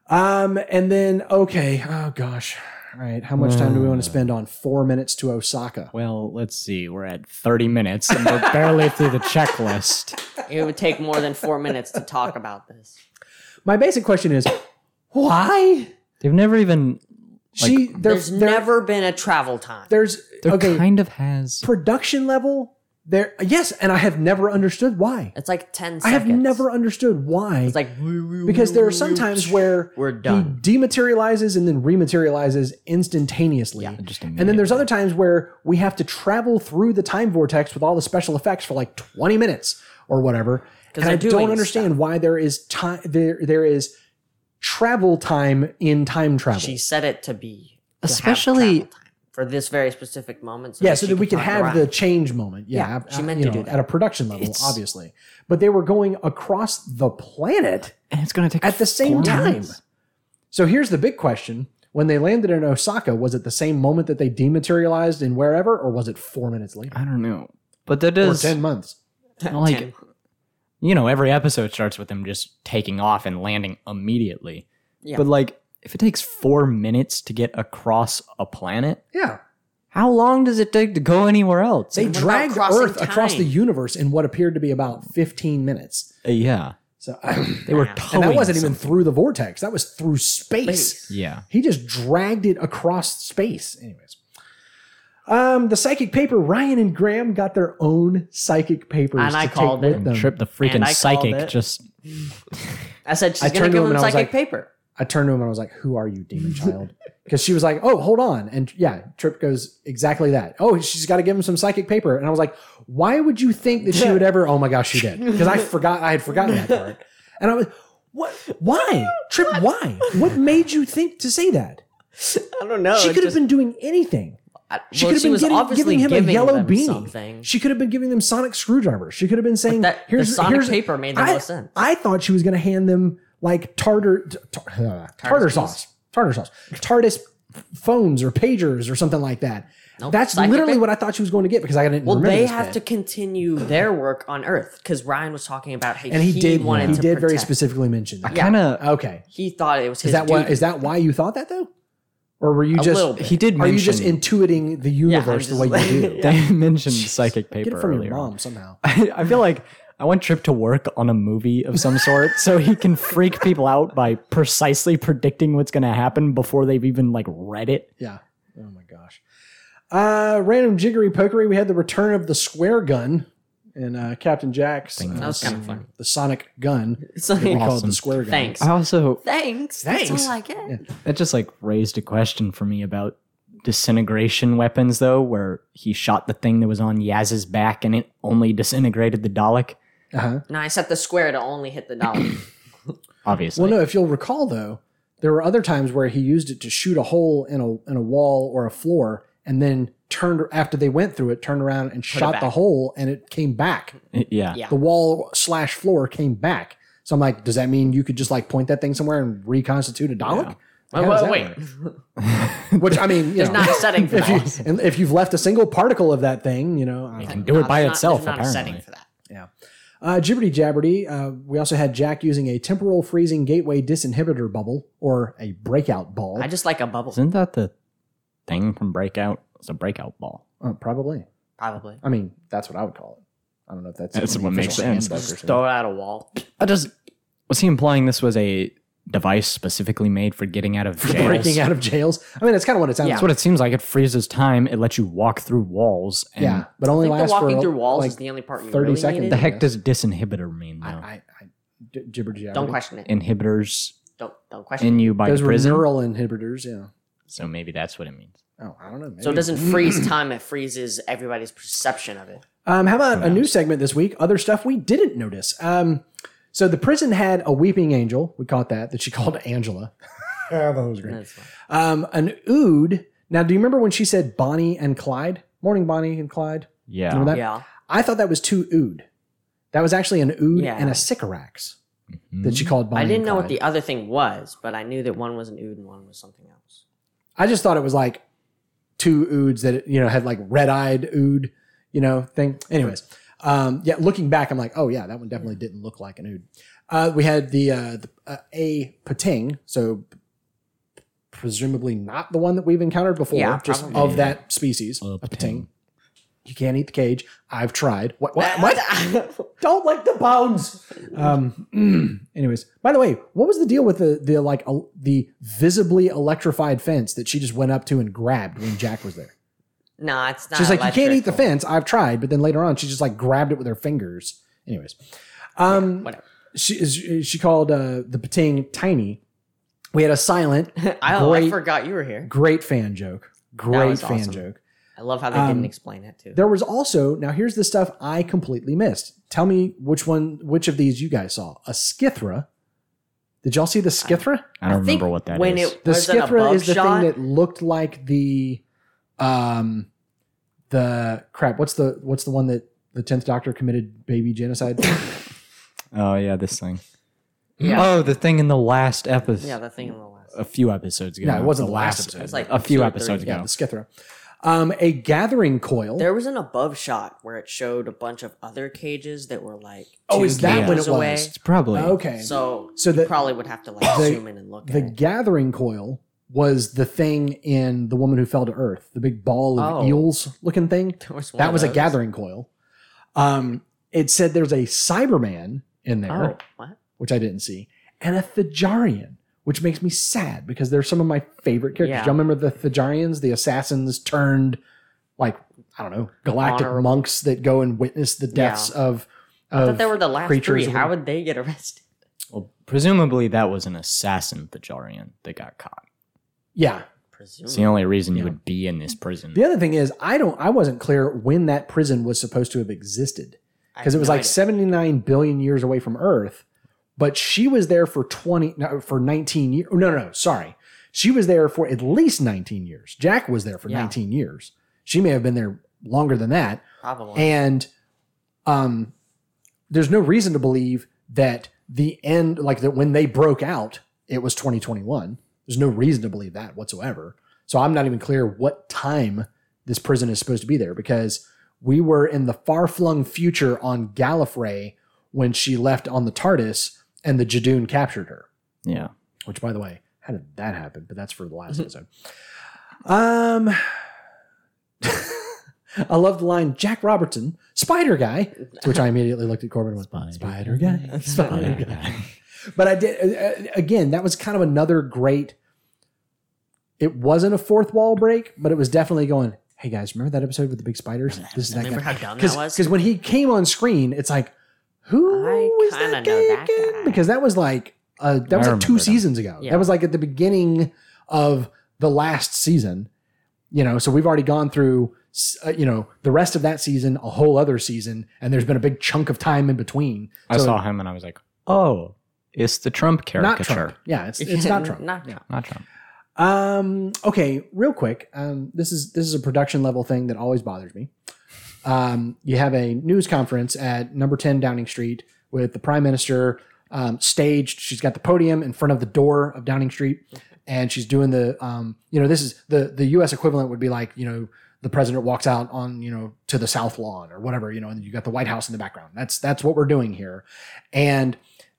Um, and then okay, oh gosh, all right. How much time do we want to uh. spend on four minutes to Osaka? Well, let's see. We're at 30 minutes and we're barely through the checklist. It would take more than four minutes to talk about this. My basic question is, why? They've never even. She there, There's there- never been a travel time. there's There okay kind of has. production level there yes, and I have never understood why. It's like ten. Seconds. I have never understood why. It's like because there are some times where We're done. he dematerializes and then rematerializes instantaneously. Yeah. Just And then there's other times where we have to travel through the time vortex with all the special effects for like 20 minutes or whatever. And I don't understand stuff. why there is time there there is travel time in time travel. She said it to be to Especially- travel time for this very specific moment. yeah, so that we could can have around. the change moment. Yeah, Yeah, she meant you to know, do that. at a production level, It's- obviously. But they were going across the planet and it's going to take at the same time. minutes. So here's the big question. When they landed in Osaka, was it the same moment that they dematerialized in wherever, or was it four minutes later? I don't know. But that Or does. 10 months? like, Ten. you know, every episode starts with them just taking off and landing immediately. Yeah. But like, if it takes four minutes to get across a planet, Yeah. how long does it take to go anywhere else? They what dragged crossing Earth across the universe in what appeared to be about 15 minutes. Uh, yeah, So, they were And towing. and that wasn't even through the vortex. That was through space. Space. Yeah, He just dragged it across space. Anyways. Um, the psychic paper, Ryan and Graham got their own psychic papers And to I called with it. them. Trip the freaking psychic it. just I said she's I gonna turned to give him him and I was psychic like- paper. I turned to him and I was like, "Who are you, demon child?" Because she was like, "Oh, hold on," and yeah, Trip goes exactly that. Oh, she's got to give him some psychic paper, and I was like, "Why would you think that she would ever?" Oh my gosh, she did because I forgot I had forgotten that part, and I was, "What? Why, Trip? Why? What made you think to say that? I don't know. she could have been doing anything." I- She well, could have been getting, obviously giving him a yellow beanie. something. She could have been giving them sonic screwdrivers. She could have been saying, that- the "Here's sonic here's paper made the I, most sense. I thought she was going to hand them like tartar t- tar- uh, tartar sauce, tartar sauce, TARDIS phones or pagers or something like that. Nope, That's psychic literally paper. what I thought she was going to get because I didn't Well, remember they this have bit. to continue their work on Earth because Ryan was talking about how and he, did. wanted He to did very specifically mention that. Yeah. Kind of. Okay, He thought it was his is that why? Is that why you thought that though, or were you A just? He did Are mention. you just intuiting the universe I'm the way just you like- do? They mentioned psychic paper Get it from earlier. your mom somehow. I, I feel like I want Trip to work on a movie of some sort so he can freak people out by precisely predicting what's going to happen before they've even like read it. Yeah. Oh my gosh. Uh, random jiggery pokery. We had the return of the square gun and uh, Captain Jack's. uh, That was kind of funny. The sonic gun. So- We call it the square gun. Thanks. I also Thanks. Thanks. That's all I get. that just like raised a question for me about disintegration weapons though, where he shot the thing that was on Yaz's back and it only disintegrated the Dalek. Uh-huh. No, I set the square to only hit the dollar. Obviously, Well, no, if you'll recall though, there were other times where he used it to shoot a hole in a in a wall or a floor, and then turned after they went through it, turned around and shot the hole, and it came back. yeah. Yeah. The wall slash floor came back. So I'm like, does that mean you could just like point that thing somewhere and reconstitute a Dalek? Wait, How does wait, that wait. work? Which I mean, you There's know, not a setting for if that. you and if you've left a single particle of that thing, you know, I don't can do it by not- itself, There's not a setting apparently. For that. yeah. Uh, Jibberty Jabberty. Uh, we also had Jack using a temporal freezing gateway disinhibitor bubble or a breakout ball. I just like a bubble. Isn't that the thing from Breakout? It's a breakout ball. Uh, probably. Probably. I mean, that's what I would call it. I don't know if that's, That's in what makes official sense. handbook or something. throw it at a wall. I just was he implying this was a device specifically made for getting out of jails? breaking out of jails. I mean, that's kind of what it sounds. That's what it seems like. It freezes time. It lets you walk through walls. And yeah, but only I think the lasts walking for through walls like is the only part you 30 really seconds. needed. The heck does disinhibitor mean though? I, I, I j- jibber jabber. Don't question it. Inhibitors Don't don't question in you by Those were prison. neural inhibitors. Yeah. so maybe that's what it means. Oh, I don't know. Maybe. So it doesn't freeze time; it freezes everybody's perception of it. Um, how about a new segment this week? Other stuff we didn't notice. Um, so the prison had a weeping angel. We caught that that she called Angela. I thought that was great. That's. Um, an ood. Now, do you remember when she said Bonnie and Clyde? Morning, Bonnie and Clyde. Yeah. Remember that? Yeah. I thought that was two ood. That was actually an ood Yeah. and a sycorax Mhm. that she called Bonnie. I didn't and know what Clyde. the other thing was, but I knew that one was an ood and one was something else. I just thought it was like two oods that you know had like red-eyed ood, you know, thing. Anyways, um, yeah, looking back, I'm like, oh yeah, that one definitely didn't look like an ood. Uh, we had the, uh, the uh, a Pting, so presumably not the one that we've encountered before, Yeah, just probably. of that species, A a Pting. Pting. You can't eat the cage. I've tried. What? What? what? Don't lick the bones. Um. anyways, by the way, what was the deal with the the like el- the visibly electrified fence that she just went up to and grabbed when Jack was there? No, it's not. She's like, you can't eat the fence. I've tried, but then later on, she just like grabbed it with her fingers. Anyways, um, Whatever. she is she called uh, the Pting tiny. We had a silent, I, I forgot you were here. great fan joke. Great was fan awesome. joke. I love how they Um, didn't explain it too. There was also now here's the stuff I completely missed. Tell me which one, which of these you guys saw? A skithra. Did y'all see the skithra? I don't I remember what that is. when it The was an skithra is the shot, thing that looked like the, um, the crap. What's the what's the one that the tenth Doctor committed baby genocide? oh yeah, this thing. Yeah. Oh, the thing in the last episode. yeah, the thing in the last. a few episodes ago. no, it wasn't the last episode. It was like a few episodes three. yeah, ago. the skithra. Um, a gathering coil. There was an above shot where it showed a bunch of other cages that were like. Oh, two is that when it cages away. was? It's probably okay. So, So you probably would have to like the- zoom in and look the at it. The gathering coil was the thing in the woman who fell to earth, the big ball of Oh. eels looking thing. Was That was a gathering coil. Um, it said there's a Cyberman in there, Oh, what? which I didn't see, and a Thijarian, which makes me sad because they're some of my favorite characters. Yeah. Y'all remember the Thijarians, the assassins turned like I don't know galactic Honorable. monks that go and witness the deaths of I of thought they were the last creatures three. How would they get arrested? well, presumably that was an assassin Thijarian that got caught. Yeah. It's the only reason Yeah. you would be in this prison. The other thing is I don't I wasn't clear when that prison was supposed to have existed. Because it was like 79 billion years away from Earth, but she was there for 20 no, for 19 years. No, no, no, sorry. She was there for at least 19 years. Jack was there for Yeah. 19 years. She may have been there longer than that. Probably. And um, there's no reason to believe that the end, like that when they broke out, it was 2021. There's no reason to believe that whatsoever. So I'm not even clear what time this prison is supposed to be there because we were in the far flung future on Gallifrey when she left on the TARDIS and the Judoon captured her. Yeah. Which, by the way, how did that happen? But that's for the last episode. Um, I love the line Jack Robertson, Spider Guy, to which I immediately looked at Corbin and went, Spider, Guy, Spider Guy. But I did uh, uh, again. That was kind of another great. It wasn't a fourth wall break, but it was definitely going. Hey guys, remember that episode with the big spiders? This is that Remember guy. how dumb that was? Because when he came on screen, it's like, who I was that guy that again? guy. Because that was like uh, that was like two remember them. seasons ago. Yeah. That was like at the beginning of the last season. You know, so we've already gone through, uh, you know, the rest of that season, a whole other season, and there's been a big chunk of time in between. I So- saw him and I was like, oh, it's the Trump caricature. not caricature. Trump. Yeah, it's it's not Trump. Not Yeah. Not Trump. Um, okay, real quick. Um, this is this is a production level thing that always bothers me. Um, you have a news conference at number 10 Downing Street with the prime minister um, staged. She's got the podium in front of the door of Downing Street, and she's doing the um, you know, this is the the US equivalent would be like, you know, the president walks out on, you know, to the South Lawn or whatever, you know, and you got the White House in the background. That's that's what we're doing here. And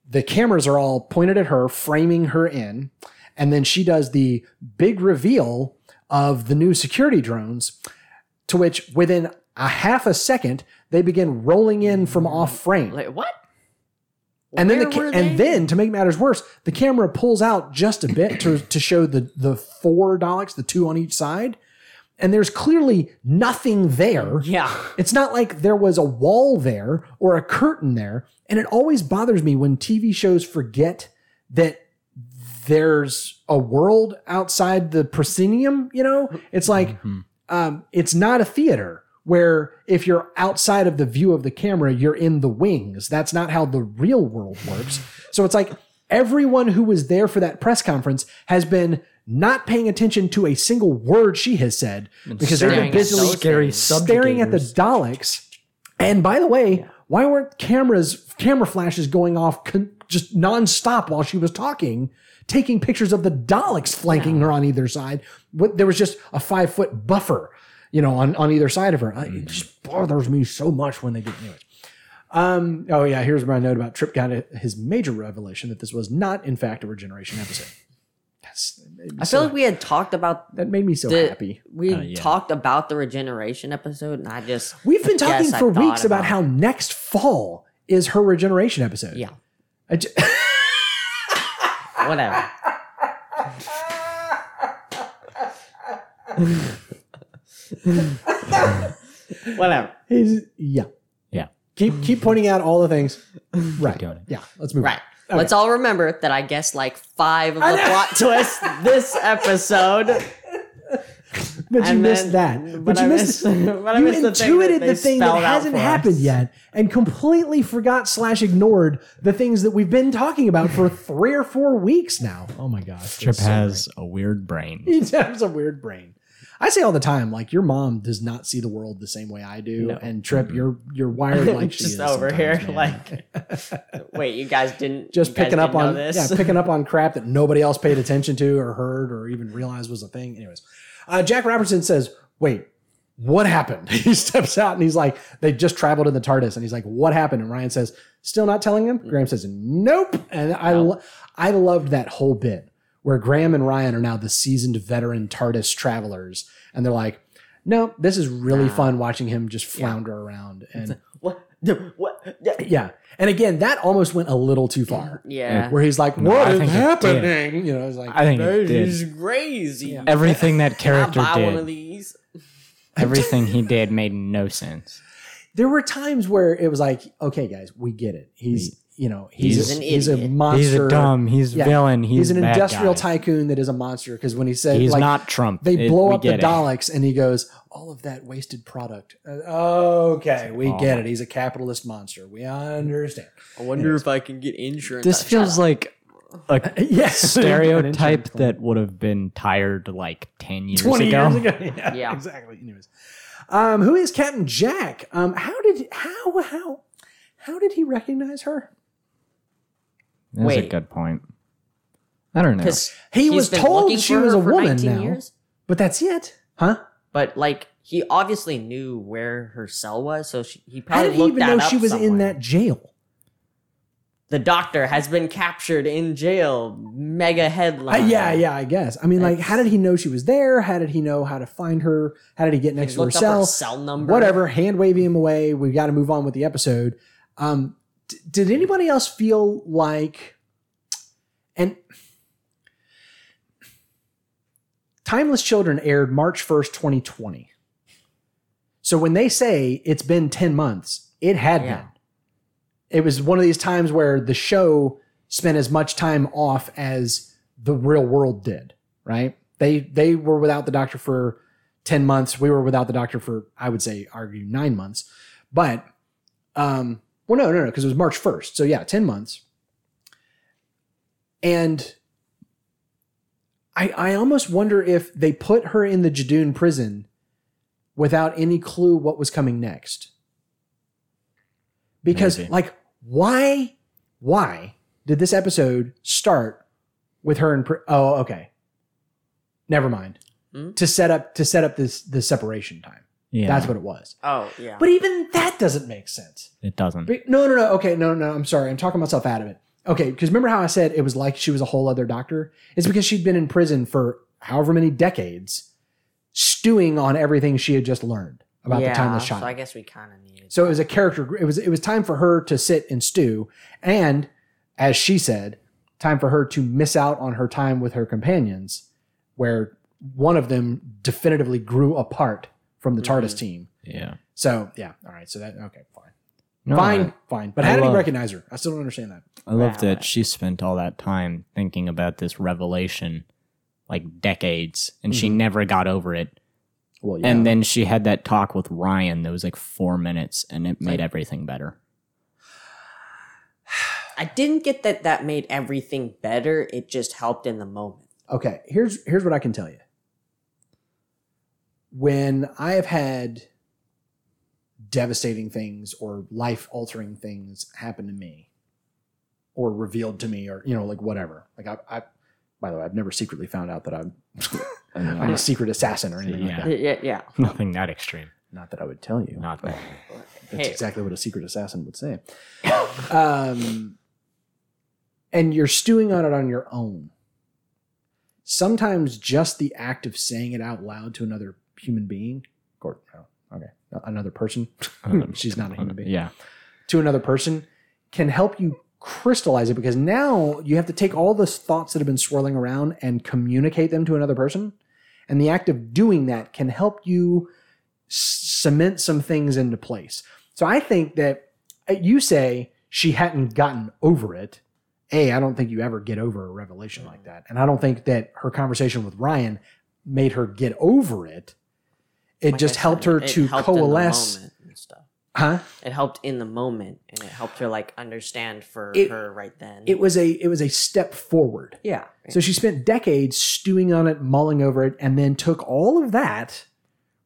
the cameras are all pointed at her, framing her in. And then she does the big reveal of the new security drones, to which within a half a second, they begin rolling in from off frame. Like what? and then the ca- and then to make matters worse, the camera pulls out just a bit to, to show the the four Daleks, the two on each side. And there's clearly nothing there. Yeah. It's not like there was a wall there or a curtain there. And it always bothers me when TV shows forget that there's a world outside the proscenium, you know? It's like um, it's not a theater where if you're outside of the view of the camera, you're in the wings. That's not how the real world works. So it's like everyone who was there for that press conference has been not paying attention to a single word she has said because they've been busily scary staring at the Daleks. And by the way, why weren't cameras, camera flashes going off con- just nonstop while she was talking, taking pictures of the Daleks flanking her on either side? What, there was just a five foot buffer, you know, on, on either side of her. I- It just bothers me so much when they get anyways. Um, oh yeah, here's my note about Trip got his major revelation that this was not, in fact, a regeneration episode. That's, that made I so- feel like we had talked about that made me so the, happy. we Uh, yeah. talked about the regeneration episode, and I just We've been talking for weeks about, about how next fall is her regeneration episode. yeah, I whatever. whatever. He's- yeah. Yeah. Keep keep pointing out all the things. Right. doing it. Yeah. Let's move. Right. On. Let's all remember that I guessed like five of the plot twists this episode. But you And missed that. But, but you I missed. missed- but I you missed the thing intuited that the thing that hasn't happened us. yet, and completely forgot slash ignored the things that we've been talking about for three or four weeks now. Oh my gosh. Trip it's so has a weird brain. He has a weird brain. I say all the time, like your mom does not see the world the same way I do, No. and Trip, you're you're wired like she Just over here, man. like, wait, you guys didn't just picking up on this? yeah, picking up on crap that nobody else paid attention to or heard or even realized was a thing. Anyways, uh, Jack Robertson says, "Wait, what happened?" He steps out and he's like, "They just traveled in the TARDIS," and he's like, "What happened?" And Ryan says, "Still not telling him." Graham says, "Nope," and I lo- I loved that whole bit where Graham and Ryan are now the seasoned veteran TARDIS travelers, and they're like. No, this is really Nah. fun watching him just flounder around and what? What? Yeah. yeah. And again, that almost went a little too far. Yeah. Where he's like, No, "What I is think it did. happening?" You know, it's like, I think it This did. is crazy. Everything that Can I character buy one of did, these? everything he did made no sense. there were times where it was like, "Okay, guys, we get it. He's, you know, he's He's a, an he's a monster. He's a dumb. He's Yeah. villain. He's, He's, an bad industrial guy. tycoon that is a monster." Because when he said, He's like, not Trump. they It- blow we up the get it. Daleks, and he goes, "All of that wasted product." Uh, okay, we Oh. get it. He's a capitalist monster. We understand. I wonder if I can get insurance. This feels up. like a yes, stereotype that would have been tired like 10 years 20 ago. years ago. Yeah, Yeah. exactly. Anyways, um, who is Captain Jack? Um, how did how how how did he recognize her? That's a Wait. good point. I don't know. Because He was told she was a woman now. But that's it, huh? But like he obviously knew where her cell was, so she, he How probably did he looked even that know up she was in somewhere. that jail? The doctor has been captured in jail. Mega Uh, headline. yeah, yeah, I guess. I mean, like, how did he know she was there? How did he know how to find her? How did he get He next to her looked up her cell? cell number. Whatever, hand waving him away. We got to move on with the episode. Um, d- did anybody else feel like, and Timeless Children aired March 1st, 2020. So when they say it's been 10 months, it had Yeah. been. It was one of these times where the show spent as much time off as the real world did, right? They they were without the doctor for 10 months. We were without the doctor for, I would say, argue nine months. But um, well, no, no, no, because it was March 1st. So yeah, 10 months. And I I almost wonder if they put her in the Judoon prison without any clue what was coming next. Because Maybe. like why why did this episode start with her in pri- oh okay. Never mind. Hmm? To set up to set up this the separation time. Yeah, That's what it was. Oh yeah. But even that doesn't make sense. it doesn't. But- No, no, no. Okay, no, no. I'm sorry. I'm talking myself out of it. Okay, because remember how I said it was like she was a whole other doctor? It's because she'd been in prison for however many decades, stewing on everything she had just learned about yeah, the timeless child. So I guess we kind of needed. So it was a character. It was it was time for her to sit and stew, and as she said, time for her to miss out on her time with her companions, where one of them definitively grew apart from the TARDIS team. Yeah. So yeah, all right. So that okay, fine, No, fine, I, fine. But I how did he love- recognize her? I still don't understand that. I love Wow. that she spent all that time thinking about this revelation, like decades, and she Mhm. never got over it. Well, yeah. And then she had that talk with Ryan that was like four minutes, and it made everything better. I didn't get that. That made everything better. It just helped in the moment. okay, here's here's what I can tell you. When I have had devastating things or life altering things happen to me, or revealed to me, or you know, like whatever. Like I, I by the way, I've never secretly found out that I'm I'm a secret assassin or anything Yeah. like that. Yeah, yeah. Nothing that extreme. Not that I would tell you. Not that. That's Hey. exactly what a secret assassin would say. um, and you're stewing on it on your own. Sometimes just the act of saying it out loud to another human being, or oh, okay, another person, she's not a human being, Yeah. to another person can help you crystallize it because now you have to take all the thoughts that have been swirling around and communicate them to another person. And the act of doing that can help you s- cement some things into place. So I think that uh, you say she hadn't gotten over it. A, I don't think you ever get over a revelation like that. And I don't think that her conversation with Ryan made her get over it. It Like just I helped her to helped coalesce. Huh? It helped in the moment, and it helped her like understand for It- her right then. It was a it was a step forward. yeah. So she spent decades stewing on it, mulling over it, and then took all of that,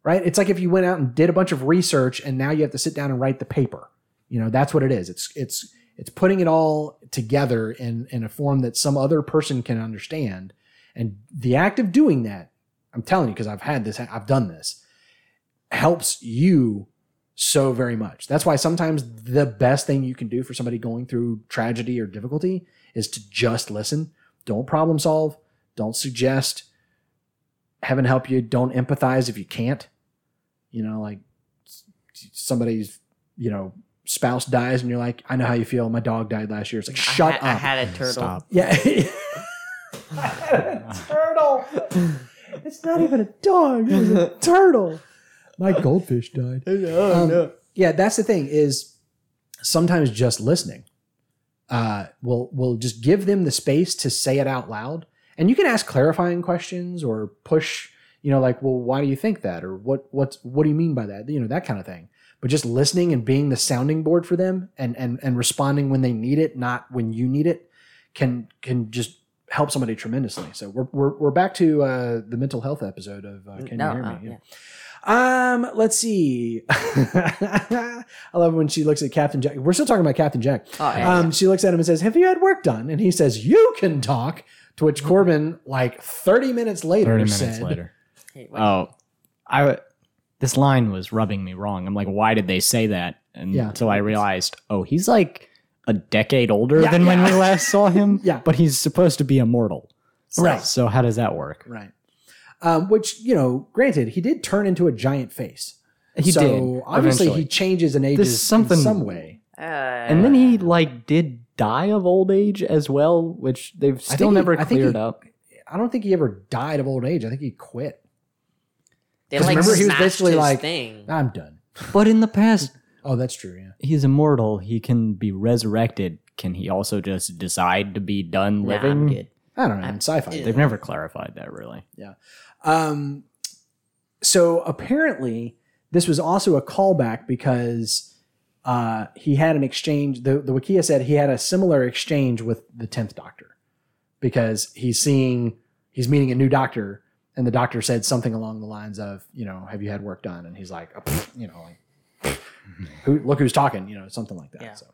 right? It's like if you went out and did a bunch of research and now you have to sit down and write the paper. You know, that's what it is. It's it's it's putting it all together in in a form that some other person can understand. And the act of doing that, I'm telling you, because I've had this, I've done this, helps you so very much. That's why sometimes the best thing you can do for somebody going through tragedy or difficulty is to just listen. Don't problem solve. Don't suggest. Heaven help you. Don't empathize if you can't. You know, like somebody's, you know, spouse dies and you're like, I know how you feel. My dog died last year. It's like, I shut up. I had a turtle. Stop. yeah. I had a turtle. It's not even a dog. It was a turtle. My goldfish died. Um, Yeah, that's the thing is sometimes just listening uh, will will just give them the space to say it out loud. And you can ask clarifying questions or push, you know, like, well, why do you think that? Or what what what do you mean by that? You know, that kind of thing. But just listening and being the sounding board for them and and and responding when they need it, not when you need it, can can just help somebody tremendously. So we're we're, we're back to uh, the mental health episode of uh, Can No, You Hear Me? yeah. Um, let's see. I love when she looks at Captain Jack. We're still talking about Captain Jack. Oh, yeah, Um, she looks at him and says, "Have you had work done?" And he says, "You can talk." To which Corbin, like thirty minutes later, Thirty minutes said, later. Hey, Oh, I. This line was rubbing me wrong. I'm like, why did they say that? And Yeah. until I realized, oh, he's like a decade older Yeah, than when we last saw him. Yeah. but he's supposed to be immortal. Right. So how does that work? Right. Um, which you know, granted, he did turn into a giant face. He so did. obviously eventually. he changes and ages something- in some way. Uh, and then he like did die of old age as well, which they've still think he- never I think cleared he- up. I don't think he ever died of old age. I think he quit. they 'cause like remember he was smashed basically his like- thing. I'm done. But in the past, Oh, that's true. Yeah. he's immortal. He can be resurrected. Can he also just decide to be done Nah, living? I'm good. I don't know. In sci-fi, They've never clarified that really. Um, so apparently, this was also a callback because uh, he had an exchange. The the Wikia said he had a similar exchange with the tenth Doctor because he's seeing he's meeting a new doctor, and the doctor said something along the lines of, you know, have you had work done? And he's like, "Oh, you know, like, who look who's talking, you know, something like that. Yeah. So.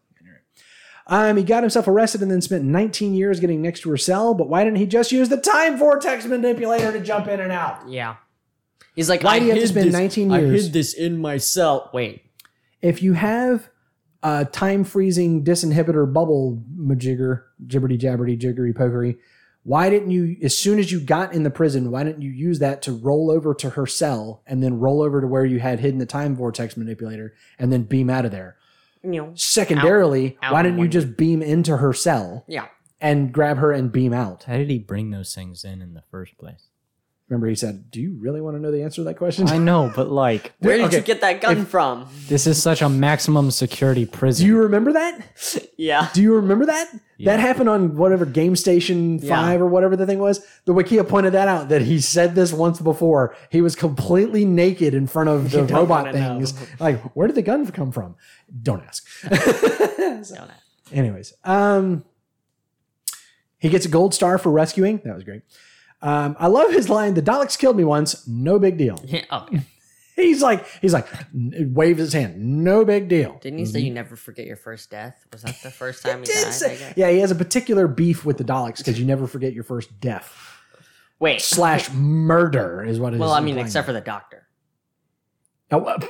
Um, he got himself arrested and then spent 19 years getting next to her cell. But why didn't he just use the time vortex manipulator to jump in and out? Yeah. He's like, Why I do you have to spend this- 19 I years? hid this in my cell. Wait. If you have a time freezing disinhibitor bubble majigger, jibberty jabberty jiggery pokery, why didn't you, as soon as you got in the prison, why didn't you use that to roll over to her cell and then roll over to where you had hidden the time vortex manipulator and then beam out of there? You know. Secondarily, Out- why didn't you just beam into her cell Yeah. and grab her and beam out? How did he bring those things in in the first place? Remember, he said, "Do you really want to know the answer to that question?" I know, but like, Where did Okay, you get that gun from? this is such a maximum security prison. Do you remember that? Yeah. Do you remember that? Yeah. That happened on whatever Game Station Yeah. 5 or whatever the thing was. The Wikia pointed that out that he said this once before. He was completely naked in front of the robot wanna know. things. Like, where did the gun come from? Don't ask. Don't. Anyways, um, he gets a gold star for rescuing. That was great. Um, I love his line. The Daleks killed me once. No big deal. Yeah, okay. He's like, he's like, n- waves his hand. No big deal. Didn't you say you never forget your first death? Was that the first time he Did died? say- yeah, he has a particular beef with the Daleks because you never forget your first death Wait. slash murder is what it is. Well, I mean, except for the doctor. Oh, uh,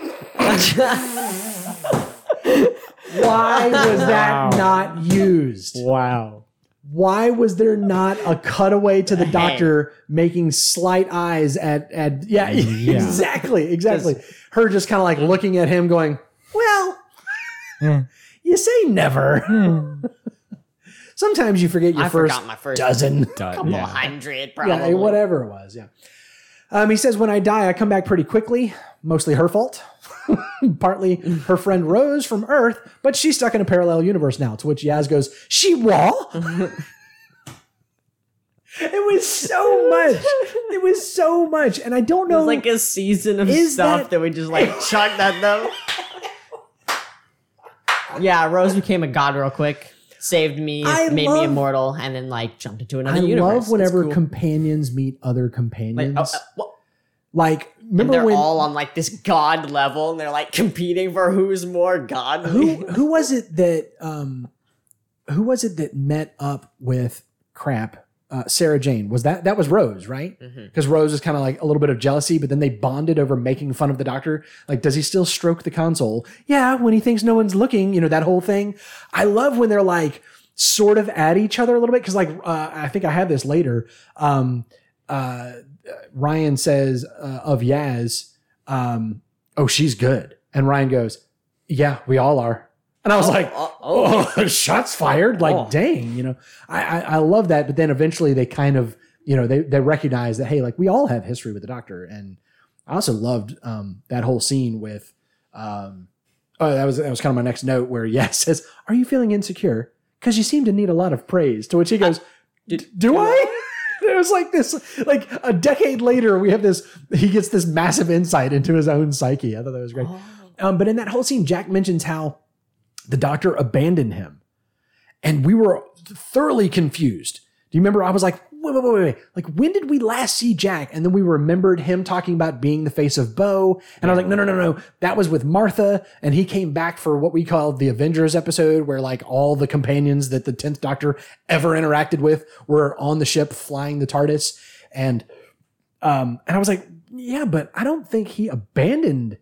why was that Wow. not used? wow. Why was there not a cutaway to the doctor making slight eyes at at yeah, Yeah. exactly exactly her just kind of like looking at him going well Yeah. you say never Hmm. sometimes you forget your I first forgot my first dozen couple yeah. hundred, probably. yeah whatever it was yeah um, he says when I die I come back pretty quickly mostly her fault partly her friend Rose from Earth but she's stuck in a parallel universe now to which Yaz goes she what It was so much. It was so much. And I don't It was know. like a season of Is stuff that- that, we just like chucked that though. yeah, Rose became a god real quick, saved me, I made love- me immortal, and then like jumped into another I universe. love whenever cool. companions meet other like, companions. oh, Like, uh, well, and remember they're when all on like this god level, and they're like competing for who's more god. who who was it that um who was it that met up with crap? Uh, Sarah Jane. Was that that was Rose right? Because Rose is kind of like a little bit of jealousy but then they bonded over making fun of the doctor. Like does he still stroke the console? Yeah when he thinks no one's looking you know that whole thing. I love when they're like sort of at each other a little bit because like uh, I think I have this later. Um uh Ryan says uh, of Yaz um oh she's good and Ryan goes yeah we all are and I was like oh, oh, oh, shots fired. Like, Oh. dang, you know, I, I, I love that. But then eventually they kind of, you know, they, they recognize that, hey, like we all have history with the doctor. And I also loved um, that whole scene with, um, oh, that was, that was kind of my next note where Yaz says, are you feeling insecure? Cause you seem to need a lot of praise. To which he goes, "D- do I? It was like this, like a decade later, we have this, he gets this massive insight into his own psyche. I thought that was great. Oh. Um, but in that whole scene, Jack mentions how the doctor abandoned him. and we were thoroughly confused. Do you remember? I was like, wait, wait, wait, wait. Like, when did we last see Jack? And then we remembered him talking about being the face of Boe. And I was like, no, no, no, no. That was with Martha. And he came back for what we called the Avengers episode, where like all the companions that the 10th Doctor ever interacted with were on the ship flying the TARDIS. And, um, and I was like, yeah, but I don't think he abandoned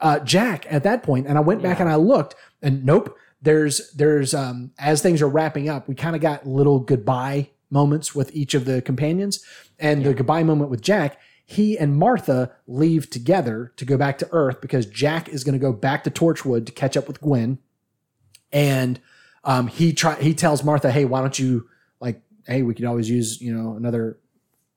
uh, Jack at that point. And I went back and I looked, and nope. There's there's um as things are wrapping up, we kind of got little goodbye moments with each of the companions, and the goodbye moment with Jack. He and Martha leave together to go back to Earth because Jack is going to go back to Torchwood to catch up with Gwen, and um, he try he tells Martha, "Hey, why don't you like? Hey, we could always use you know another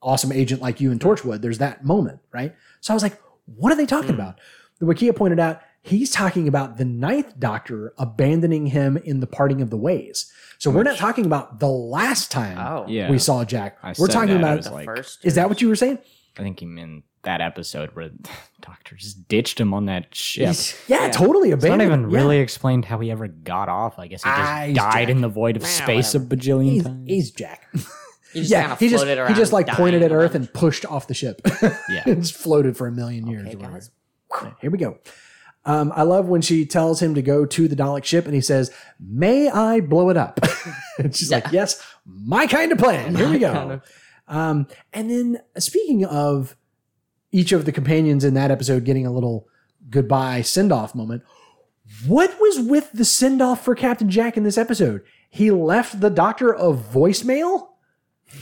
awesome agent like you in Torchwood." There's that moment, right? So I was like, "What are they talking about?" The Wikia pointed out he's talking about the ninth Doctor abandoning him in the parting of the ways. So we're not talking about the last time Oh, Yeah. we saw Jack. I we're talking about. the like- first. is that what you were saying? I think he meant that episode where the doctor just ditched him on that ship. Yeah, totally It's not even Yeah. really explained how he ever got off. I guess he just Ah, died Jack. in the void of Nah, space whatever. a bajillion He's, times. he's Jack. He just yeah, he just around. he just like pointed at Earth and pushed off the ship. Yeah. it's floated for a million years. Okay, guys. Here we go. Um, I love when she tells him to go to the Dalek ship and he says, May I blow it up? and she's like, Yes, my kind of plan. Here we go. kind of- Um, and then speaking of each of the companions in that episode getting a little goodbye send off moment, what was with the send off for Captain Jack in this episode? He left the doctor a voicemail?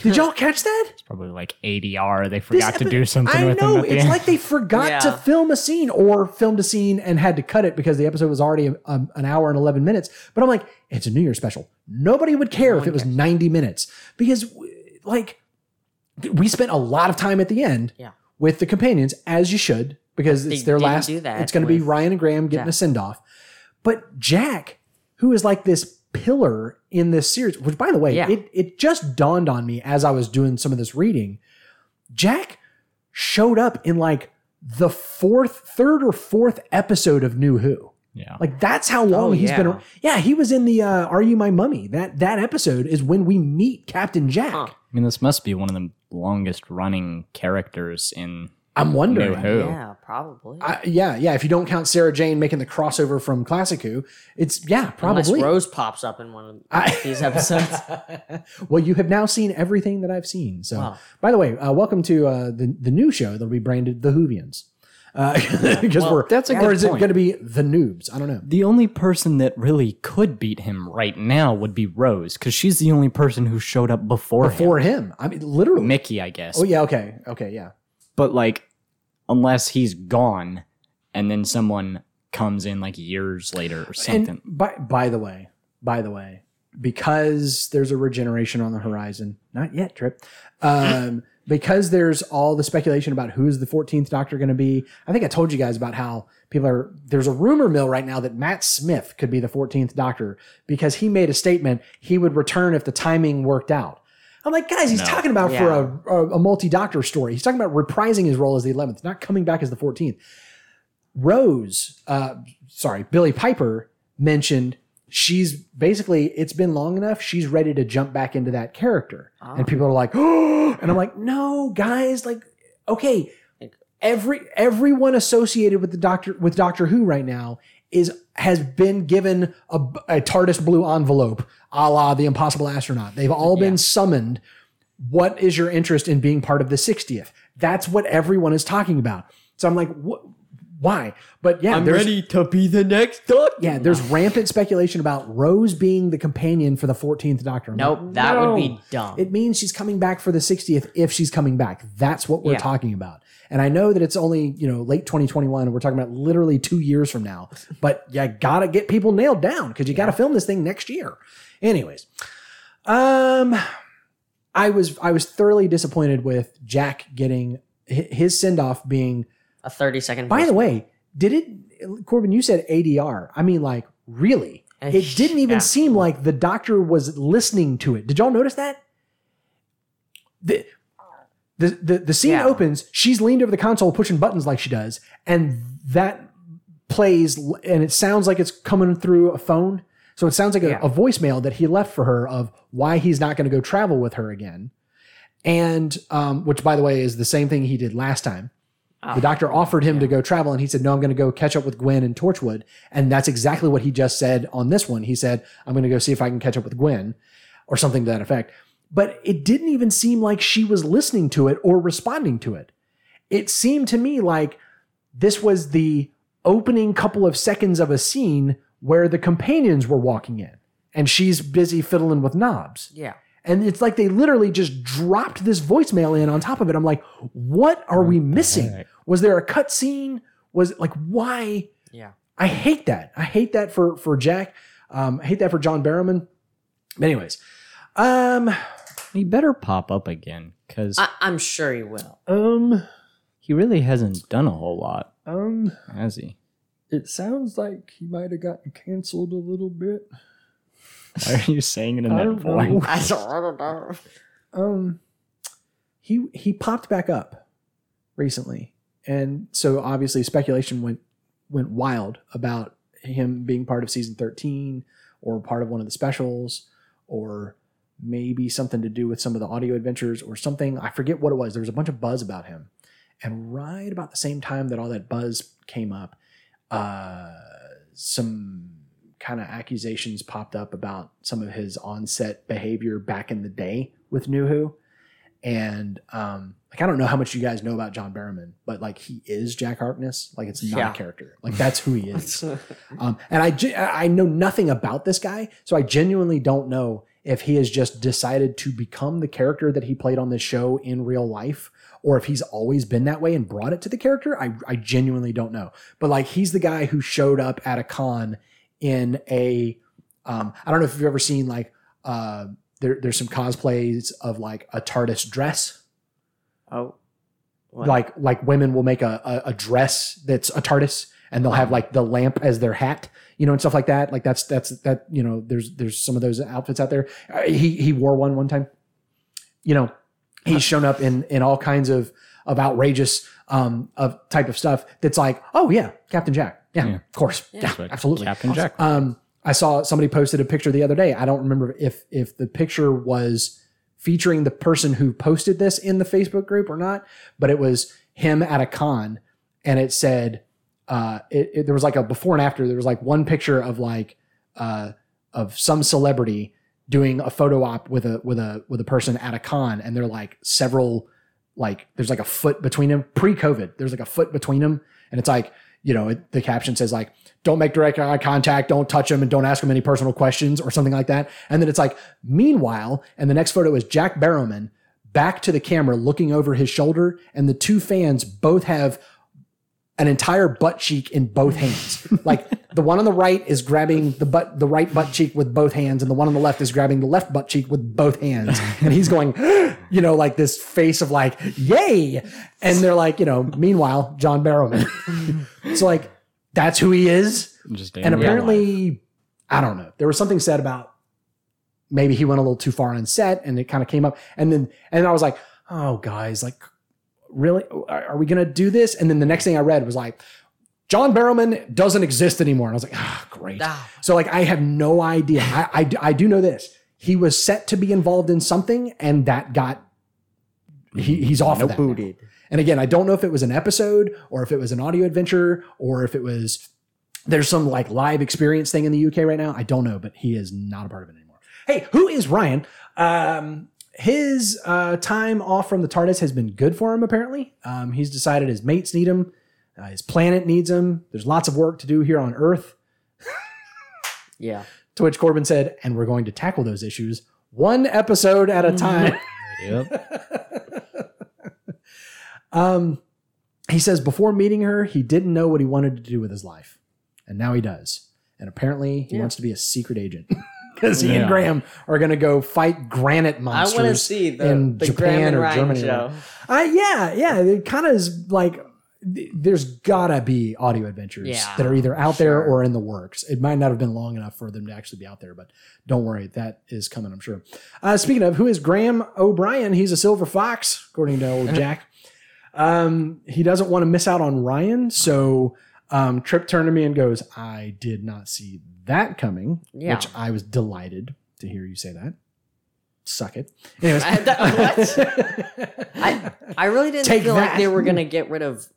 Did y'all catch that? It's probably like ADR. They This forgot to do something I with know. him at the It's end. like they forgot to film a scene or filmed a scene and had to cut it because the episode was already um, an hour and 11 minutes. But I'm like, it's a New Year's special. Nobody would care if it was 90 minutes because, like, we spent a lot of time at the end Yeah. with the companions, as you should, because They it's their last. do that it's going to be Ryan and Graham getting Yeah. a send off. But Jack, who is like this pillar in this series, which by the way, Yeah. it, it just dawned on me as I was doing some of this reading. Jack showed up in like the fourth, third or fourth episode of New Who. yeah. Like that's how long Oh, he's yeah. been. Yeah, he was in the uh, "Are You My Mummy?" That that episode is when we meet Captain Jack. Huh. I mean, this must be one of the longest running characters in I'm wondering. Who. Yeah, probably. I, yeah, yeah. If you don't count Sarah Jane making the crossover from Classic Who, it's yeah, Unless probably. Rose pops up in one of I- these episodes. well, you have now seen everything that I've seen. So, Wow. by the way, uh, welcome to uh, the the new show that'll be branded The Whovians. Because Well, we're that's a or good is it going to be the noobs? I don't know. The only person that really could beat him right now would be Rose, because she's the only person who showed up before, Before him, I mean, literally. Mickey, I guess. Oh yeah, okay, okay, yeah. But like, unless he's gone, and then someone comes in like years later or something. And by by the way, by the way, because there's a regeneration on the horizon, not yet, Trip. Um, because there's all the speculation about who's the 14th Doctor going to be. I think I told you guys about how people are. There's a rumor mill right now that Matt Smith could be the 14th Doctor because he made a statement he would return if the timing worked out. I'm like, guys, he's No. talking about for a, a, a multi-doctor story. He's talking about reprising his role as the 11th, not coming back as the 14th. Rose, uh, sorry, Billie Piper mentioned she's basically it's been long enough. She's ready to jump back into that character, and people are like, "Oh!" And I'm like, "No, guys, like, okay, every everyone associated with the Doctor with Doctor Who right now is has been given a, a TARDIS blue envelope, a la the Impossible Astronaut. They've all been summoned. What is your interest in being part of the 60th? That's what everyone is talking about. So I'm like? Why? But yeah, I'm ready to be the next doctor. yeah, there's rampant speculation about Rose being the companion for the 14th Doctor. I'm Nope, like, that would be dumb. It means she's coming back for the 60th if she's coming back. That's what we're Yeah. talking about. And I know that it's only, you know, late 2021 and we're talking about literally 2 years from now. But you got to get people nailed down cuz you got to film this thing next year. Anyways, um I was I was thoroughly disappointed with Jack getting his send off being a 30 second. by the way, did it, Corbin? You said ADR. I mean, like, really? It didn't even Yeah. seem like the doctor was listening to it. Did y'all notice that? The the the, the scene Yeah. opens. She's leaned over the console, pushing buttons like she does, and that plays, and it sounds like it's coming through a phone. So it sounds like a, Yeah. a voicemail that he left for her of why he's not going to go travel with her again. And um, which, by the way, is the same thing he did last time. Oh. The doctor offered him to go travel, and he said, "No, I'm going to go catch up with Gwen and Torchwood." And that's exactly what he just said on this one. He said, "I'm going to go see if I can catch up with Gwen," or something to that effect. But it didn't even seem like she was listening to it or responding to it. It seemed to me like this was the opening couple of seconds of a scene where the companions were walking in, and she's busy fiddling with knobs. Yeah. And it's like they literally just dropped this voicemail in on top of it. I'm like, what are we missing? Was there a cut scene? Was it like why? Yeah. I hate that. I hate that for for Jack. Um, I hate that for John Barrowman. But anyways, um, He better pop up again because I, I'm sure he will. um, he really hasn't done a whole lot, um, has he? it sounds like he might have gotten canceled a little bit. Why are you saying it in I that don't voice? I don't, I don't know. um he he popped back up recently and so obviously speculation went went wild about him being part of season 13 or part of one of the specials or maybe something to do with some of the audio adventures or something i forget what it was there was a bunch of buzz about him and right about the same time that all that buzz came up uh some kind of accusations popped up about some of his on-set behavior back in the day with New Who. And um, like I don't know how much you guys know about John Barrowman, but like he is Jack Harkness. Like it's not Yeah. a character. Like that's who he is. um, and I I know nothing about this guy, so I genuinely don't know if he has just decided to become the character that he played on this show in real life, or if he's always been that way and brought it to the character. I I genuinely don't know. But like he's the guy who showed up at a con in a um, I don't know if you've ever seen like uh, there, there's some cosplays of like a TARDIS dress. Oh. What? Like like women will make a, a, a dress that's a TARDIS and they'll have like the lamp as their hat, you know, and stuff like that. Like that's that's that you know there's there's some of those outfits out there. Uh, he he wore one one time. You know, he's shown up in in all kinds of of outrageous um of type of stuff that's like oh yeah Captain Jack yeah, Yeah. of course yeah, what absolutely Captain Jack. um, I saw somebody posted a picture the other day. I don't remember if if the picture was featuring the person who posted this in the Facebook group or not, but it was him at a con, and it said uh, it, it- there was like a before and after. There was like one picture of like uh, of some celebrity doing a photo op with a with a with a person at a con, and they're like several like there's like a foot between them pre-COVID. There's like a foot between them, and it's like you know it, the caption says like don't make direct eye contact, don't touch them, and don't ask them any personal questions or something like that. And then it's like meanwhile, and the next photo is Jack Barrowman back to the camera looking over his shoulder, and the two fans both have an entire butt cheek in both hands. like the one on the right is grabbing the butt, the right butt cheek with both hands, and the one on the left is grabbing the left butt cheek with both hands. And he's going, you know, like this face of like, yay. And they're like, you know, meanwhile, John Barrowman. so like, that's who he is. Just And in life. apparently, I don't know. There was something said about maybe he went a little too far on set and it kind of came up. And then, and I was like, oh, guys, like, really? Are are we going to do this? And then the next thing I read was like, John Barrowman doesn't exist anymore. And I was like, ah, great. Ah. So, like, I have no idea. I, I, I do know this. He was set to be involved in something and that got, he, he's off of that. now. Booted. And again, I don't know if it was an episode or if it was an audio adventure or if it was there's some like live experience thing in the UK right now. I don't know, but he is not a part of it anymore. Hey, who is Ryan? Um, his uh, time off from the TARDIS has been good for him. Apparently, um, he's decided his mates need him, uh, his planet needs him. There's lots of work to do here on Earth. Yeah. To which Corbin said, "And we're going to tackle those issues one episode at a time." Yep. Um, he says before meeting her, he didn't know what he wanted to do with his life, and now he does. And apparently, he Yeah. wants to be a secret agent because he and Graham are going to go fight granite I monsters. want to see the, in the Japan Graham and or Ryan Germany or show. Uh, yeah, yeah. It kind of is like there's gotta be audio adventures Yeah, that are either out there or in the works. It might not have been long enough for them to actually be out there, but don't worry, that is coming, I'm sure. Uh, speaking of, who is Graham O'Brien? He's a silver fox, according to old Jack. Um, he doesn't want to miss out on Ryan, so Um, Trip turned to me and goes, "I did not see that coming," Yeah. which I was delighted to hear you say that. Suck it. Anyways, I- that- I I really didn't Take feel that. like they were gonna get rid of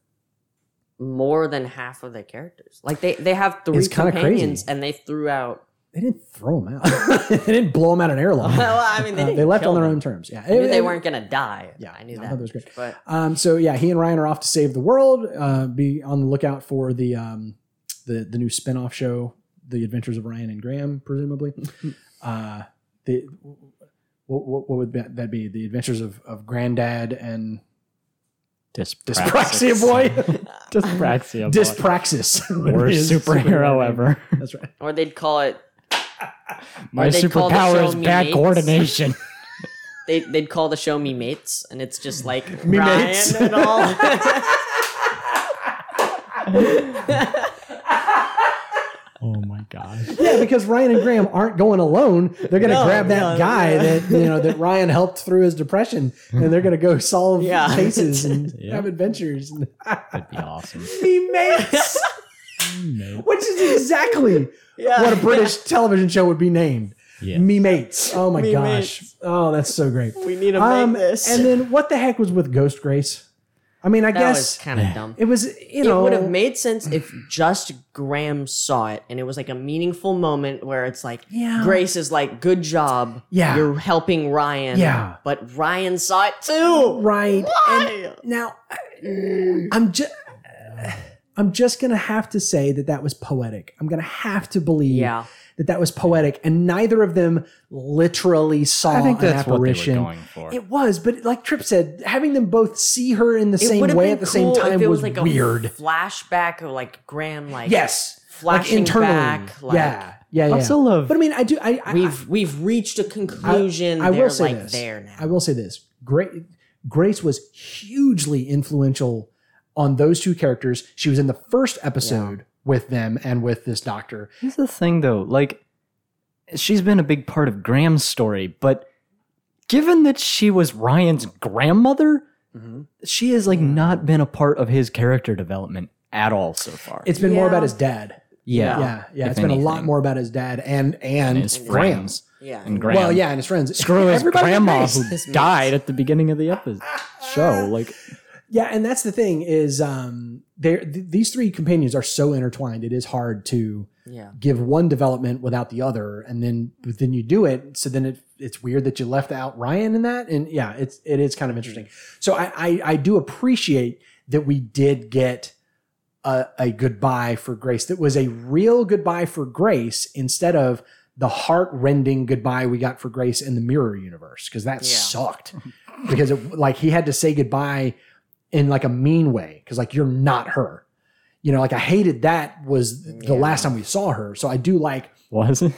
more than half of their characters. Like they they have three It's companions and they threw out. They didn't throw them out. they didn't blow them out an airlock. Well, I mean, they, Uh, didn't they left kill on their them. own terms. Yeah, I knew It- they it- weren't gonna die. Yeah, I knew no, that. that was great. But Um, so yeah, he and Ryan are off to save the world. Uh, be on the lookout for the um, the the new spin-off show, The Adventures of Ryan and Graham, presumably. uh, the what, what, what would that that be? The Adventures of, of Granddad and Dyspraxia Boy, Dyspraxia boy. Dyspraxis, Worst His superhero ever. That's right. or they'd call it. My Or they call the superpower is bad Mates. coordination. They they'd call the show Me Mates, and it's just like Me Ryan Mates. and all. oh my god. Yeah, because Ryan and Graham aren't going alone. They're going to No, grab that no, guy yeah. that you know that Ryan helped through his depression, and they're going to go solve Yeah. cases and Yeah. have adventures. And That'd be awesome. Me mates, which is exactly yeah. what a British television show would be named. Yeah. Me mates. Oh my Me gosh. Oh, that's so great. We need to Um, make this. and then what the heck was with Ghost Grace? I mean, I guess. that was guess kind of dumb. it was. You know, it would have made sense if just Graham saw it and it was like a meaningful moment where it's like Yeah. Grace is like, good job. Yeah. You're helping Ryan. Yeah. But Ryan saw it too. right. Why? And now, I'm just. I'm just gonna have to say that that was poetic. I'm gonna have to believe Yeah. that that was poetic, and neither of them literally saw I think an that's what they were apparition. going for. It was, but like Trip said, having them both see her in the It same way at the same time if it was, was like weird. a flashback of like Graham like yes, flashing like internally. back. Like, yeah, yeah, yeah. I still love. but I mean, I do. I, I We've we've reached a conclusion. I, I They're will say like this. there now. I will say this. Great, Grace was hugely influential on those two characters. She was in the first episode with them and with this doctor. Here's the thing, though. Like, she's been a big part of Graham's story, but given that she was Ryan's grandmother, mm-hmm. she has like mm. not been a part of his character development at all so far. It's been more about his dad. yeah, Yeah, yeah. if It's been a lot more about his dad and and, and his Graham. friends yeah. and Graham. Well, yeah, and his friends. Screw his grandma who died at the beginning of the episode show. Like, Yeah, and that's the thing is um they th- these three companions are so intertwined. It is hard to yeah. give one development without the other, and then but then you do it. So then it, it's weird that you left out Ryan in that, and yeah, it's it is kind of interesting. So I I, I do appreciate that we did get a, a goodbye for Grace. That was a real goodbye for Grace instead of the heart rending goodbye we got for Grace in the Mirror Universe because that Yeah. sucked. because it, like he had to say goodbye in like a mean way because like you're not her. You know, like I hated that was the Yeah. last time we saw her. So I do like. was it?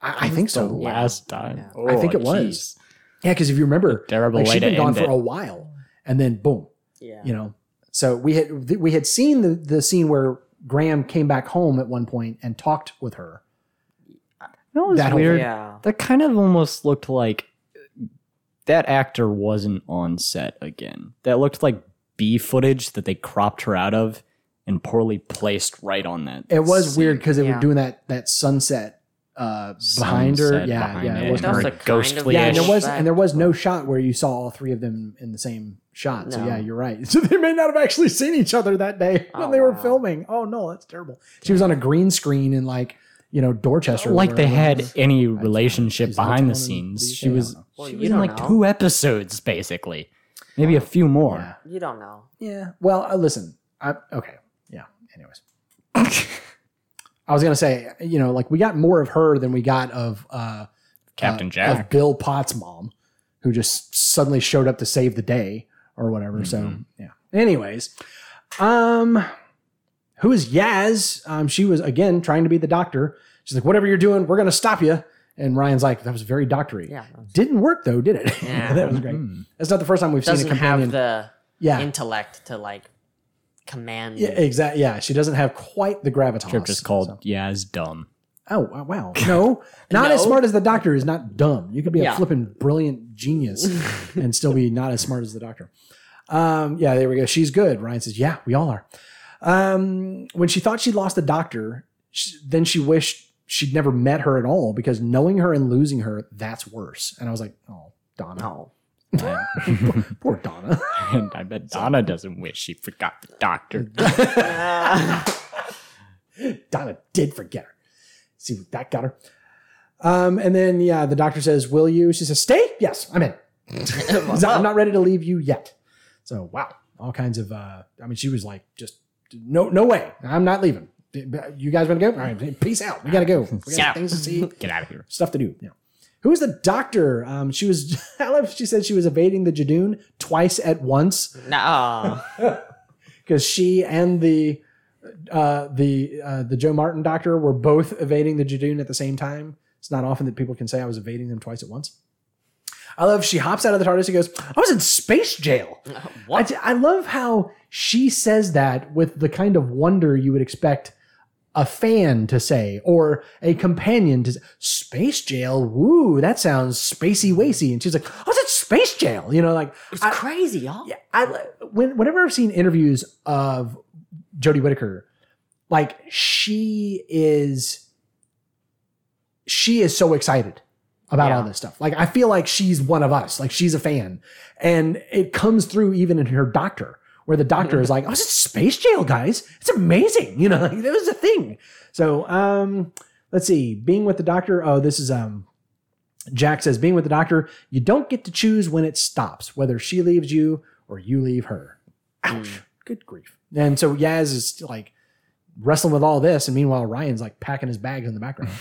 I, I think The so. last time. Yeah. I think Oh, it was. Yeah, because if you remember, Terrible like she'd to been gone for it. a while, and then boom, Yeah. you know. So we had we had seen the the scene where Graham came back home at one point and talked with her. No, was That weird. Yeah. That kind of almost looked like that actor wasn't on set again. That looked like B footage that they cropped her out of and poorly placed right on that. It was scene. weird because they were Yeah. doing that that sunset uh, behind her. Yeah, behind yeah, it, it was That was very kind of ghostly. Yeah, and there was and there was no shot where you saw all three of them in the same shot. So yeah, you're right. So they may not have actually seen each other that day when Oh, they were wow. filming. Oh no, that's terrible. She was on a green screen in like you know Dorchester. like they wherever. had any relationship behind the scenes. these She was I know. Well, she was in like know. two episodes basically, maybe a few more. Yeah. You don't know. Yeah. Well, uh, listen. I, okay. Yeah. Anyways, I was gonna say, you know, like we got more of her than we got of uh, Captain uh, Jack. of Bill Potts' mom, who just suddenly showed up to save the day or whatever. So Mhm. yeah. Anyways, um, who is Yaz? Um, she was again trying to be the doctor. She's like, whatever you're doing, we're gonna stop you. And Ryan's like, that was very doctory. Yeah. Didn't work though, did it? Yeah. that was great. Hmm. That's not the first time we've seen a Doesn't companion. have the yeah, intellect to like command. yeah, exactly. Yeah, she doesn't have quite the gravitas. Trip just called so- Yaz dumb. Oh wow, wow. no, not as smart as the doctor is not dumb. You could be a Yeah. flipping brilliant genius and still be not as smart as the doctor. Um, yeah, there we go. She's good. Ryan says, "Yeah, we all are." Um, when she thought she'd lost the doctor, sh then she wished she'd never met her at all because knowing her and losing her, that's worse. And I was like, oh, Donna. No. Poor Donna. and I bet Donna doesn't wish she forgot the doctor. Donna did forget her. See what that got her. Um, and then yeah, the doctor says, "Will you?" She says, "Stay." Yes, I'm in. I'm not ready to leave you yet. So wow, all kinds of. Uh, I mean, she was like, just no, no way. I'm not leaving. You guys want to go? All right, peace out. We gotta go. We got things to see, Get out of here. stuff to do. Yeah. Who is the doctor? Um, she was. I love. She said she was evading the Judoon twice at once No. because she and the uh, the uh, the Jo Martin doctor were both evading the Judoon at the same time. It's not often that people can say I was evading them twice at once. I love she hops out of the TARDIS and goes, "I was in space jail." I, What? j- I love how she says that with the kind of wonder you would expect a fan to say or a companion to say, space jail. Woo, that sounds spacey wacy. And she's like, "I was in space jail." You know, like It's I- crazy, y'all. yeah, I when whenever I've seen interviews of Jodie Whittaker, like she is, she is so excited about Yeah. all this stuff. Like I feel like she's one of us. Like she's a fan, and it comes through even in her doctor, where the doctor is like, "Oh, in space jail, guys. It's amazing." You know, like that was a thing. So, um, let's see. Being with the doctor. Oh, this is um. Jack says, being with the doctor, you don't get to choose when it stops, whether she leaves you or you leave her. Ouch. Good grief. And so Yaz is like wrestling with all this. And meanwhile, Ryan's like packing his bags in the background.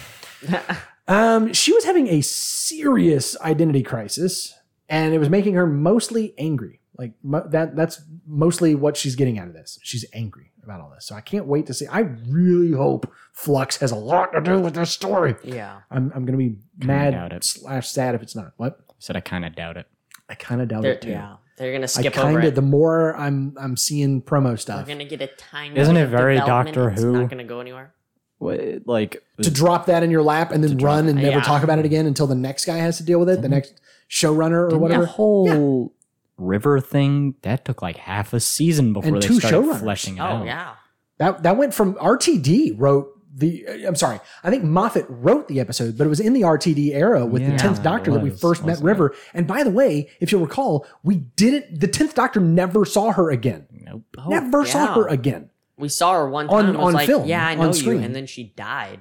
um, she was having a serious identity crisis and it was making her mostly angry. Like mo- that, that's mostly what she's getting out of this. She's angry about all this. So I can't wait to see. I really hope Flux has a lot to do with this story. Yeah. I'm, I'm going to be doubt mad it. slash sad if it's not. What? Said I kind of doubt it. I kind of doubt They're, it too. yeah. They're gonna I skip kind over of it. the more I'm I'm seeing promo We're stuff gonna get a tiny. Isn't bit it of very development. Doctor It's Who? not gonna go anywhere. What, like to drop that in your lap and then drop run and never Yeah. talk about it again until the next guy has to deal with it, the mm-hmm. next showrunner or Didn't whatever. That whole river thing that took like half a season before And they two started showrunners. fleshing it Oh out. yeah. That that went from RTD wrote the uh, I'm sorry. I think Moffat wrote the episode, but it was in the RTD era with the Yeah, 10th it Doctor that we was, first met wasn't it? River. And by the way, if you'll recall, we didn't the 10th Doctor never saw her again. Nope. Oh, never saw yeah. her again. We saw her one time. On- and was on like, film, Yeah, I on know you. screen. And then she died.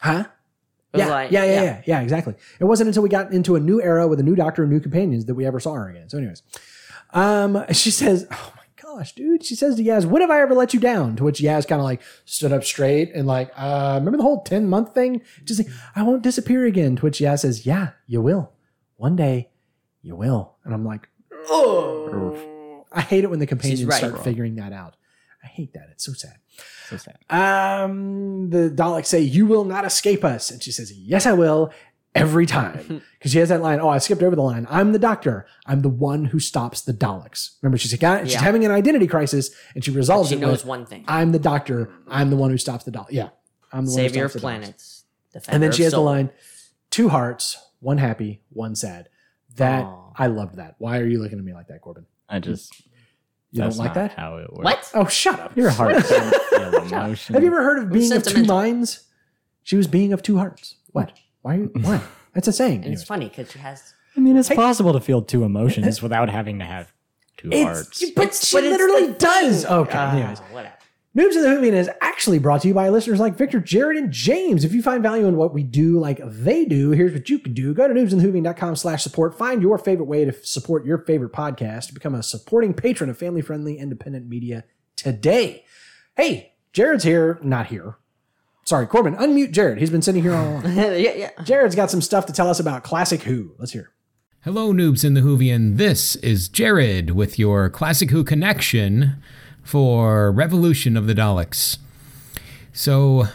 Huh? It was Yeah, like- yeah, yeah, yeah. yeah, yeah, exactly. It wasn't until we got into a new era with a new doctor and new companions that we ever saw her again. So, anyways, um, she says, "Oh my gosh, dude," she says to Yaz, "When have I ever let you down?" To which Yaz kind of like stood up straight and like, uh, remember the whole ten month thing? Just like, I won't disappear again. To which Yaz says, "Yeah, you will. One day, you will." And I'm like, Oh. I hate it when the companions right. start figuring that out. I hate that. It's so sad. So sad. Um, the Daleks say, "You will not escape us," and she says, "Yes, I will." Every time, because she has that line. Oh, I skipped over the line. I'm the doctor. I'm the one who stops the Daleks. Remember, she's, got, she's Yeah. having an identity crisis, and she resolves She it knows with, one thing: "I'm the doctor. I'm the one who stops the Daleks." Yeah, I'm the savior one of who stops the planets. And then she has the line, two hearts, one happy, one sad. That Aw. I loved that. Why are you looking at me like that, Corbin? I just You don't like that? How it works. What? Oh, shut up. Your heart doesn't feel emotion. Have you ever heard of being of two minds? She was being of two hearts. What? Why? Are you, why? That's a saying. And it's funny because she has. I mean, it's possible to feel two emotions without having to have two It's, hearts. but It's- she but it's literally the does. thing. Okay. Ah, anyways. whatever. Noobs of the Whovian is actually brought to you by listeners like Victor, Jared, and James. If you find value in what we do like they do, here's what you can do. Go to noobsandthewhovian.com slash support. Find your favorite way to support your favorite podcast. Become a supporting patron of family-friendly independent media today. Hey, Jared's here. Not here. Sorry, Corbin. Unmute Jared. He's been sitting here all along. yeah, yeah. Jared's got some stuff to tell us about Classic Who. Let's hear. Hello, noobs in the Whovian. This is Jared with your Classic Who connection for Revolution of the Daleks. So,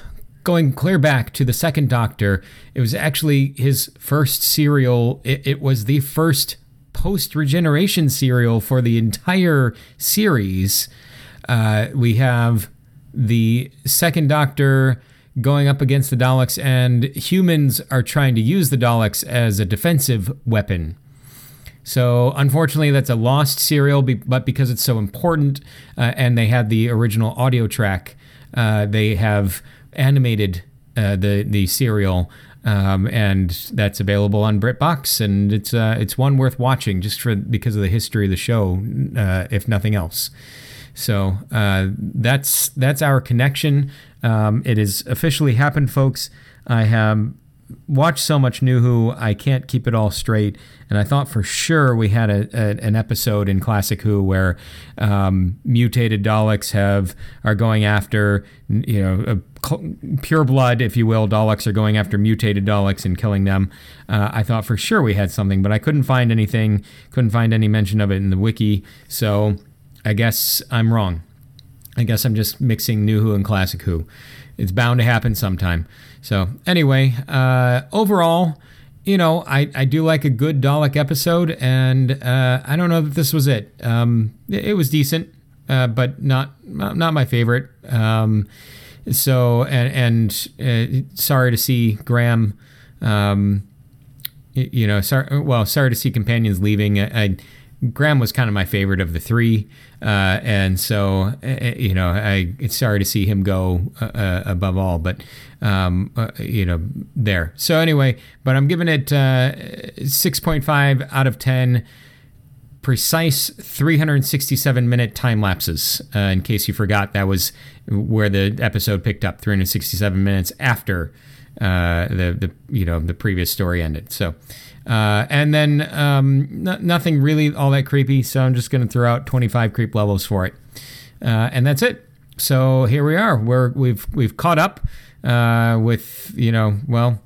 going clear back to the second Doctor, it was actually his first serial. It, it was the first post regeneration serial for the entire series. Uh, we have the second Doctor going up against the Daleks, and humans are trying to use the Daleks as a defensive weapon. So unfortunately, that's a lost serial, but because it's so important, uh, and they had the original audio track, uh, they have animated uh, the the serial. Um, and that's available on BritBox, and it's uh, it's one worth watching just for because of the history of the show, uh, if nothing else. So uh, that's that's our connection. Um, it has officially happened, folks. I have watched so much New Who, I can't keep it all straight. And I thought for sure we had a, a an episode in Classic Who where um, mutated Daleks have are going after you know a, pure blood, if you will. Daleks are going after mutated Daleks and killing them. Uh, I thought for sure we had something, but I couldn't find anything. Couldn't find any mention of it in the wiki. So I guess I'm wrong. I guess I'm just mixing New Who and Classic Who. It's bound to happen sometime. So anyway, uh, overall, you know, I, I do like a good Dalek episode, and uh, I don't know that this was it. Um, it, it was decent, uh, but not not my favorite. Um, so and and uh, sorry to see Graham. Um, you know, sorry. Well, sorry to see companions leaving. I, I Graham was kind of my favorite of the three, uh, and so uh, you know, I it's sorry to see him go uh, uh, above all, but um, uh, you know, there. So anyway, but I'm giving it uh, six point five out of ten. Precise 367 minute time lapses. Uh, in case you forgot, that was where the episode picked up 367 minutes after uh, the the you know the previous story ended. So. Uh, and then um, n- nothing really all that creepy, so I'm just going to throw out 25 creep levels for it, uh, and that's it. So here we are. We're we've we've caught up uh, with you know well,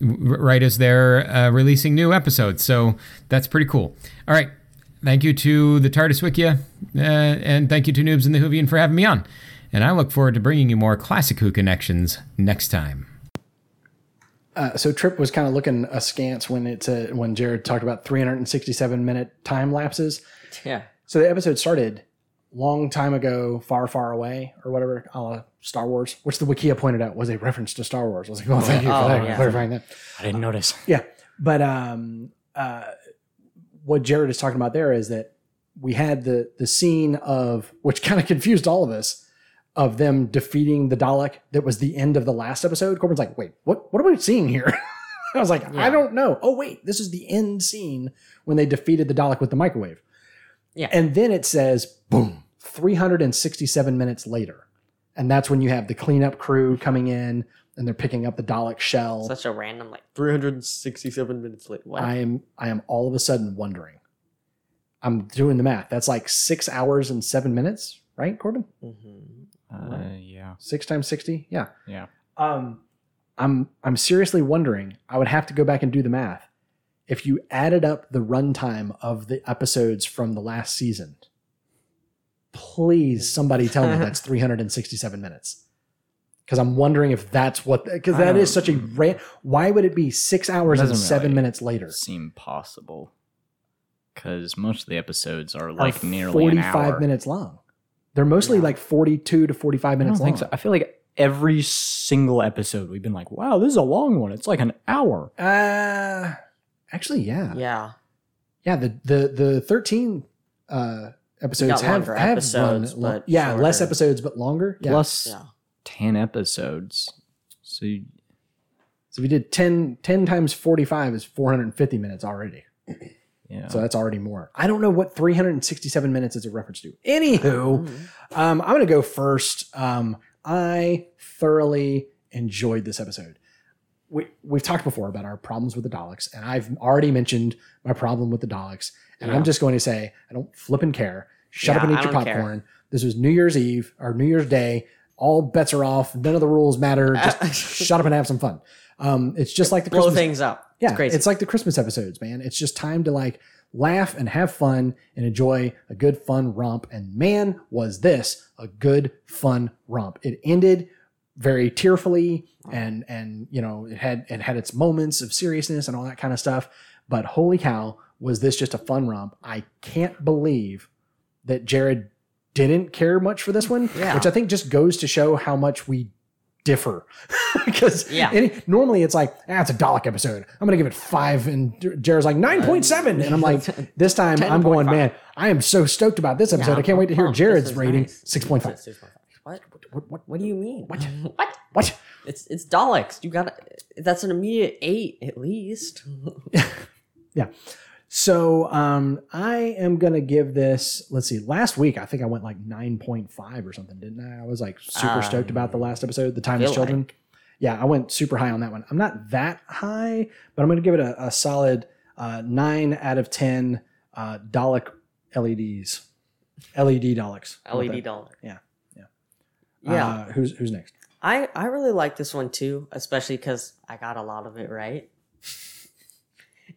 right as they're uh, releasing new episodes. So that's pretty cool. All right, thank you to the TARDIS Wikia, uh, and thank you to Noobs and the Whovian for having me on. And I look forward to bringing you more classic Who connections next time. Uh, so Trip was kind of looking askance when it's when Jared talked about 367 minute time lapses. Yeah. So the episode started long time ago, far, far away, or whatever, a la Star Wars, which the Wikia pointed out was a reference to Star Wars. I was like, oh, thank you Oh, for that, yeah. clarifying that. I didn't notice. Yeah, but um, uh, what Jared is talking about there is that we had the the scene of which kind of confused all of us of them defeating the Dalek. That was the end of the last episode. Corbin's like, wait, what? What are we seeing here? I was like, I don't know. Oh wait, this is the end scene when they defeated the Dalek with the microwave. Yeah. and then it says, boom, 367 minutes later, and that's when you have the cleanup crew coming in and they're picking up the Dalek shell. Such a random like 367 minutes late. What? I am I am all of a sudden wondering. I'm doing the math. That's like six hours and seven minutes, right, Corbin? Mhm. Uh, yeah. Six times sixty, yeah. Yeah. Um, I'm I'm seriously wondering. I would have to go back and do the math. If you added up the runtime of the episodes from the last season, please somebody tell me that's 367 minutes. Because I'm wondering if that's what because that is such a ran- why would it be six hours and seven really minutes later? Seem possible. Because most of the episodes are are like nearly an 45 hour. minutes long. They're mostly Yeah. like 42 to 45 I don't minutes long. think so. I feel like every single episode we've been like, wow, this is a long one. It's like an hour. Uh, actually, yeah. yeah. Yeah. the the the 13 uh episodes have, have episodes, run, lo- but yeah, less episodes but longer. Yeah. Plus Yeah. 10 episodes. So you, so we did 10 10 times 45 is 450 minutes already. yeah. So that's already more. I don't know what 367 minutes is a reference to. Anywho, Mhm. Um, I'm going to go first. Um, I thoroughly enjoyed this episode. We, we've talked before about our problems with the Daleks, and I've already mentioned my problem with the Daleks. And I'm just going to say, I don't flip and care. Shut Yeah, up and I eat your don't care. popcorn. This was New Year's Eve or New Year's Day. All bets are off. None of the rules matter. Just shut up and have some fun. Um, it's just like the Blow Christmas things up. yeah, It's crazy. it's like the Christmas episodes, man. It's just time to like laugh and have fun and enjoy a good fun romp. And man, was this a good fun romp. It ended very tearfully and and you know, it had it had its moments of seriousness and all that kind of stuff. But holy cow, was this just a fun romp. I can't believe that Jared didn't care much for this one, Yeah. which I think just goes to show how much we differ because Yeah. any, normally it's like ah, it's a Dalek episode. I'm gonna give it five, and Jared's like nine point seven, and I'm like, this time I'm going, 10.5. man, I am so stoked about this episode. I can't wait to hear Jared's rating nice. six point five. What? What? What? What do you mean? What? what? What? It's it's Daleks. You got to That's an immediate eight at least. Yeah. So um, I am gonna give this. Let's see. Last week I think I went like nine point five or something, didn't I? I was like super stoked about the last episode, The Timeless Um, feel Children. Yeah, I went super high on that one. I'm not that high, but I'm gonna give it a, a solid uh, nine out of ten. Uh, Dalek LEDs, LED Daleks. LED dollar. Yeah, yeah. Yeah. Uh, who's who's next? I I really like this one too, especially because I got a lot of it right.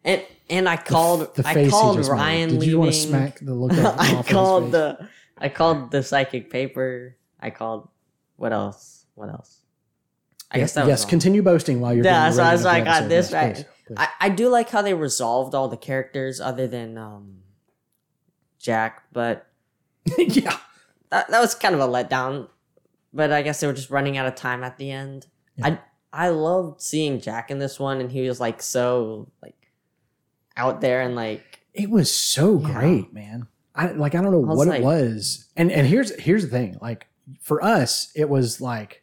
And and I called The I called just made. Ryan Did leaving. you want to smack the look I called the I called the psychic paper. I called what else? What else? I guess that yes. all. Continue boasting while you're. Yeah, so I was like, got this Yes, right. please, please. I, I do like how they resolved all the characters other than um Jack, but yeah. that, that was kind of a letdown. But I guess they were just running out of time at the end. Yeah. I I loved seeing Jack in this one, and he was like so like out there and like It was so Yeah. great, man. I like I don't know I what like- it was. And and here's here's the thing. Like for us, it was like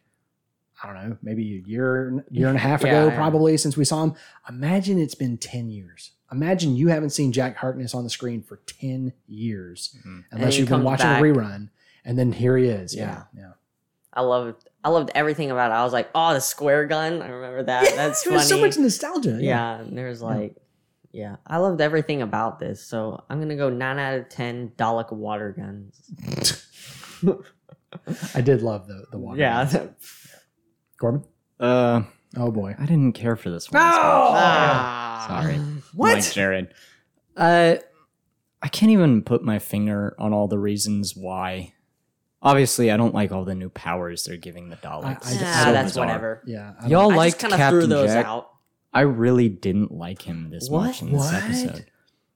I don't know, maybe a year year and a half Yeah, ago yeah. probably since we saw him. Imagine it's been 10 years. Imagine you haven't seen Jack Harkness on the screen for 10 years Mhm. unless you've been watching back. a rerun and then here he is. Yeah. Yeah. I loved I loved everything about it. I was like, oh, the square gun. I remember that. That's it funny. was so much nostalgia. yeah, and there's like, yeah, I loved everything about this. So I'm gonna go nine out of ten Dalek water guns. I did love the the water. Yeah. Corbin? Uh, Oh boy. I didn't care for this one. No! Ah. Sorry. What? Like Jared. Uh, I can't even put my finger on all the reasons why. Obviously, I don't like all the new powers they're giving the Daleks. I- I- It's Ah, so that's bizarre. whatever. Yeah. I Y'all like kind of Captain threw those Jack. out. I really didn't like him this What? much in this What? episode.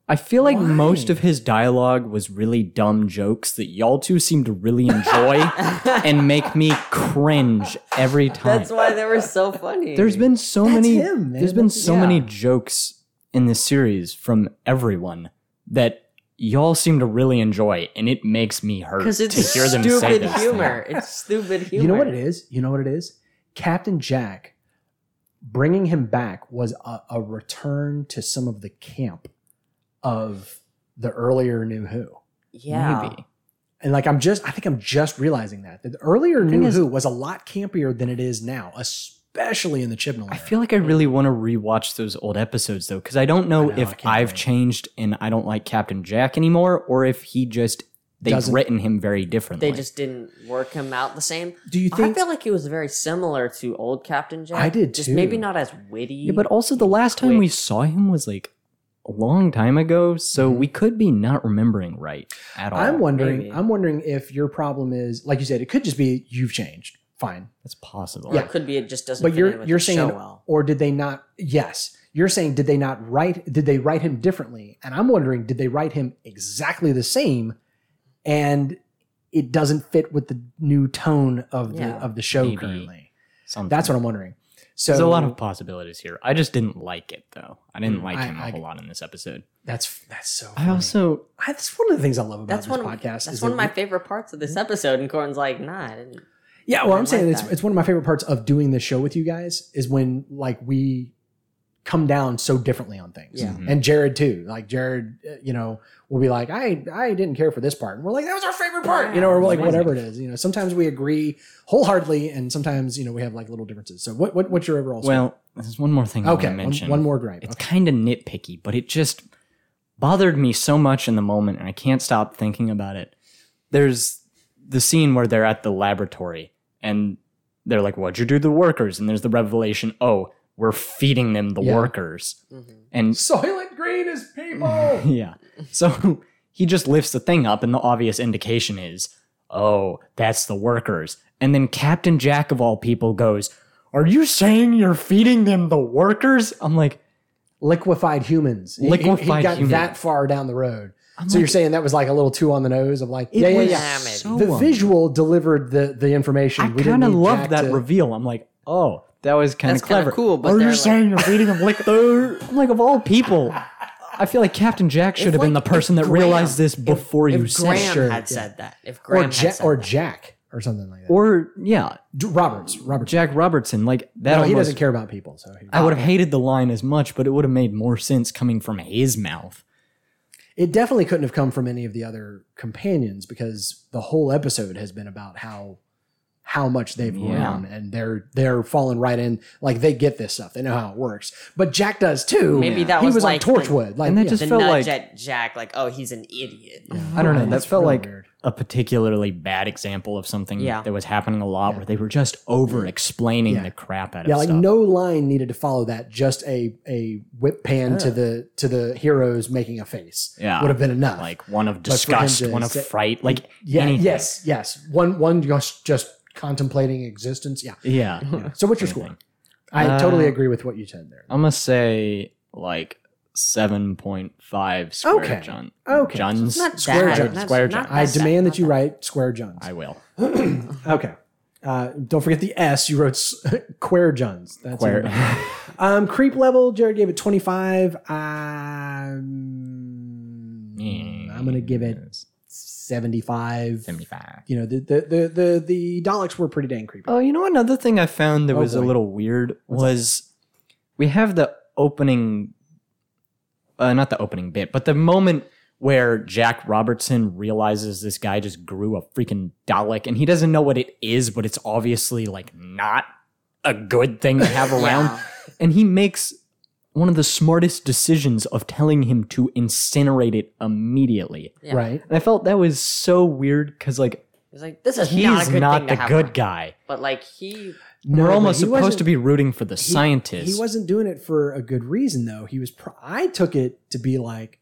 I feel like Why? most of his dialogue was really dumb jokes that y'all two seem to really enjoy and make me cringe every time. That's why they were so funny. There's been so That's many him, man. there's been That's- so many jokes in this series from everyone that y'all seem to really enjoy and it makes me hurt because to hear them say stupid this humor. It's stupid humor. You know what it is? You know what it is? Captain Jack bringing him back was a, a return to some of the camp of the earlier New Who. Yeah. Maybe. And like I'm just I think I'm just realizing that. The earlier thing New is- Who was a lot campier than it is now, especially in the Chibnall. I era. feel like I really want to rewatch those old episodes though, because I don't know, I know, if I've wait. changed and I don't like Captain Jack anymore, or if he just they've Doesn't- written him very differently. They just didn't work him out the same. Do you think I think feel like he was very similar to old Captain Jack. I did Just too. maybe not as witty. yeah, but also the last time we quick. saw him was like a long time ago, so Mhm. we could be not remembering right at all. I'm wondering maybe. I'm wondering if your problem is like you said, it could just be you've changed. Fine. That's possible. or it could be it just doesn't. But fit you're in with you're the saying show well. or did they not yes. You're saying did they not write did they write him differently? And I'm wondering did they write him exactly the same and it doesn't fit with the new tone of the Yeah. of the show Maybe. currently. Something. That's what I'm wondering. So There's a lot of possibilities here. I just didn't like it though. I didn't Mm, like I- him a I- whole lot in this episode. that's that's so I also I, that's one of the things I love about That's this one. Of, podcast. that's is one of my we- favorite parts of this episode. And Corin's like, Nah, I didn't. Yeah, well, I I'm saying like it's that. it's one of my favorite parts of doing this show with you guys is when like we come down so differently on things. Yeah. Mhm. And Jared too. Like Jared, uh, you know, will be like, I I didn't care for this part, and we're like, that was our favorite part, you know, or like Amazing. whatever it is. You know, sometimes we agree wholeheartedly, and sometimes you know we have like little differences. So what, what what's your overall? score? well, there's one more thing I okay, want to one, mention. one more gripe. It's Okay. kind of nitpicky, but it just bothered me so much in the moment, and I can't stop thinking about it. There's the scene where they're at the laboratory, and they're like, "What'd you do to the workers?" And there's the revelation, "Oh, we're feeding them the Yeah. workers." Mhm. And Soylent Green is people. yeah, so he just lifts the thing up, and the obvious indication is, "Oh, that's the workers." And then Captain Jack of all people goes, "Are you saying you're feeding them the workers?" I'm like. liquefied humans. He- he- he, got humans. that far down the road. I'm so you're saying that was like a little too on the nose of like, yeah, yeah, was yeah. Damn so The visual delivered the the information. I kind of need loved Jack that to- reveal. I'm like, oh, that was kind of That's kinda clever. cool, but Are they're you like- saying you're reading them like they're I'm like of all people? I feel like Captain Jack should have been the like, person that Graham- realized this before you if said Graham. Sure, had said that, if or Graham ja- had said or that. Jack or something like that. Or yeah, D- Roberts. Roberts. Jack Robertson. Like that. no, he almost- doesn't care about people. So he, I would have hated the line as much, but it would have made more sense coming from his mouth. it definitely couldn't have come from any of the other companions because the whole episode has been about how how much they've Yeah. grown and they're they're falling right in like they get this stuff they know how it works but jack does too Maybe that he was was like on the- torchwood like And that yeah. just the felt nudge like- at Jack, like, oh, he's an idiot. I don't know. That that's felt like weird. a particularly bad example of something Yeah. that was happening a lot, where they were just over explaining Yeah. the crap out of yeah of like stuff. no line needed to follow that just a a whip pan to the to the heroes making a face Yeah. would have been enough like one of disgust, one of say- fright, like yeah anything. yes yes one one just just contemplating existence yeah yeah. so what's your score i Uh, totally agree with what you said there I'm gonna say like seven point five square Okay. Jun. Okay. Juns. Not Square that. Juns. Square not Juns. I demand bad. that you write square Juns. I will. okay. Uh, don't forget the S. You wrote s- Quare Juns. That's Square. um, creep level. Jared gave it twenty five. Um, I'm gonna give it seventy five. seventy-five. You know the the the the, the Daleks were pretty dang creepy. Oh, you know another thing I found that Oh, was a little weird was we have the opening, uh, not the opening bit, but the moment where Jack Robertson realizes this guy just grew a freaking Dalek and he doesn't know what it is, but it's obviously like not a good thing to have around, Yeah. and he makes one of the smartest decisions of telling him to incinerate it immediately. Yeah. Right. And I felt that was so weird because like He's like, this is he's not a good not thing the to good guy. But like he, No, We're but almost supposed to be rooting for the he- scientist. He wasn't doing it for a good reason though. He was. Pro- I took it to be like.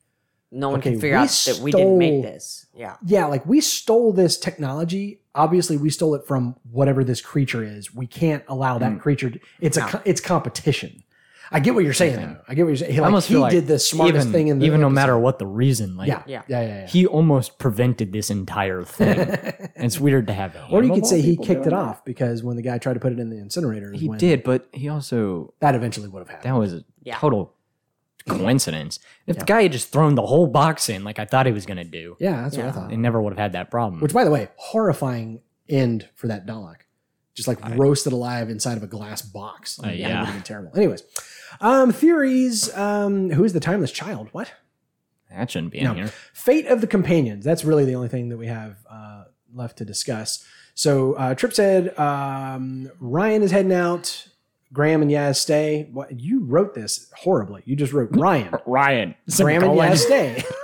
no one Okay, can figure we out that we didn't make this. Yeah. yeah, like we stole this technology. Obviously, we stole it from whatever this creature is. We can't allow that mm. creature. To, it's a No. co- it's competition. I get what you're saying though. I get what you're saying. I Like, almost he feel like did the smartest even, thing in the even no episode. matter what the reason. Like Yeah, Yeah. yeah, yeah, yeah. he almost prevented this entire thing. and it's weird to have. That. Or you could say he kicked it doing off because when the guy tried to put it in the incinerator, He when did, but he also That eventually would have happened. that was a Yeah. total coincidence. If the guy had just thrown the whole box in, like I thought he was going to do, yeah, that's what I thought. they never would have had that problem. Which, by the way, horrifying end for that Dalek. Just like roasted alive inside of a glass box. Uh, like, yeah. That would have been terrible. Anyways, um, theories. Um, who is the timeless child? What? that shouldn't be in No. here. Fate of the companions. That's really the only thing that we have uh, left to discuss. So uh, Trip said um, Ryan is heading out. Graham and Yaz stay. What you wrote this horribly. You just wrote Ryan. Ryan. Graham and Semicolon. Yaz stay.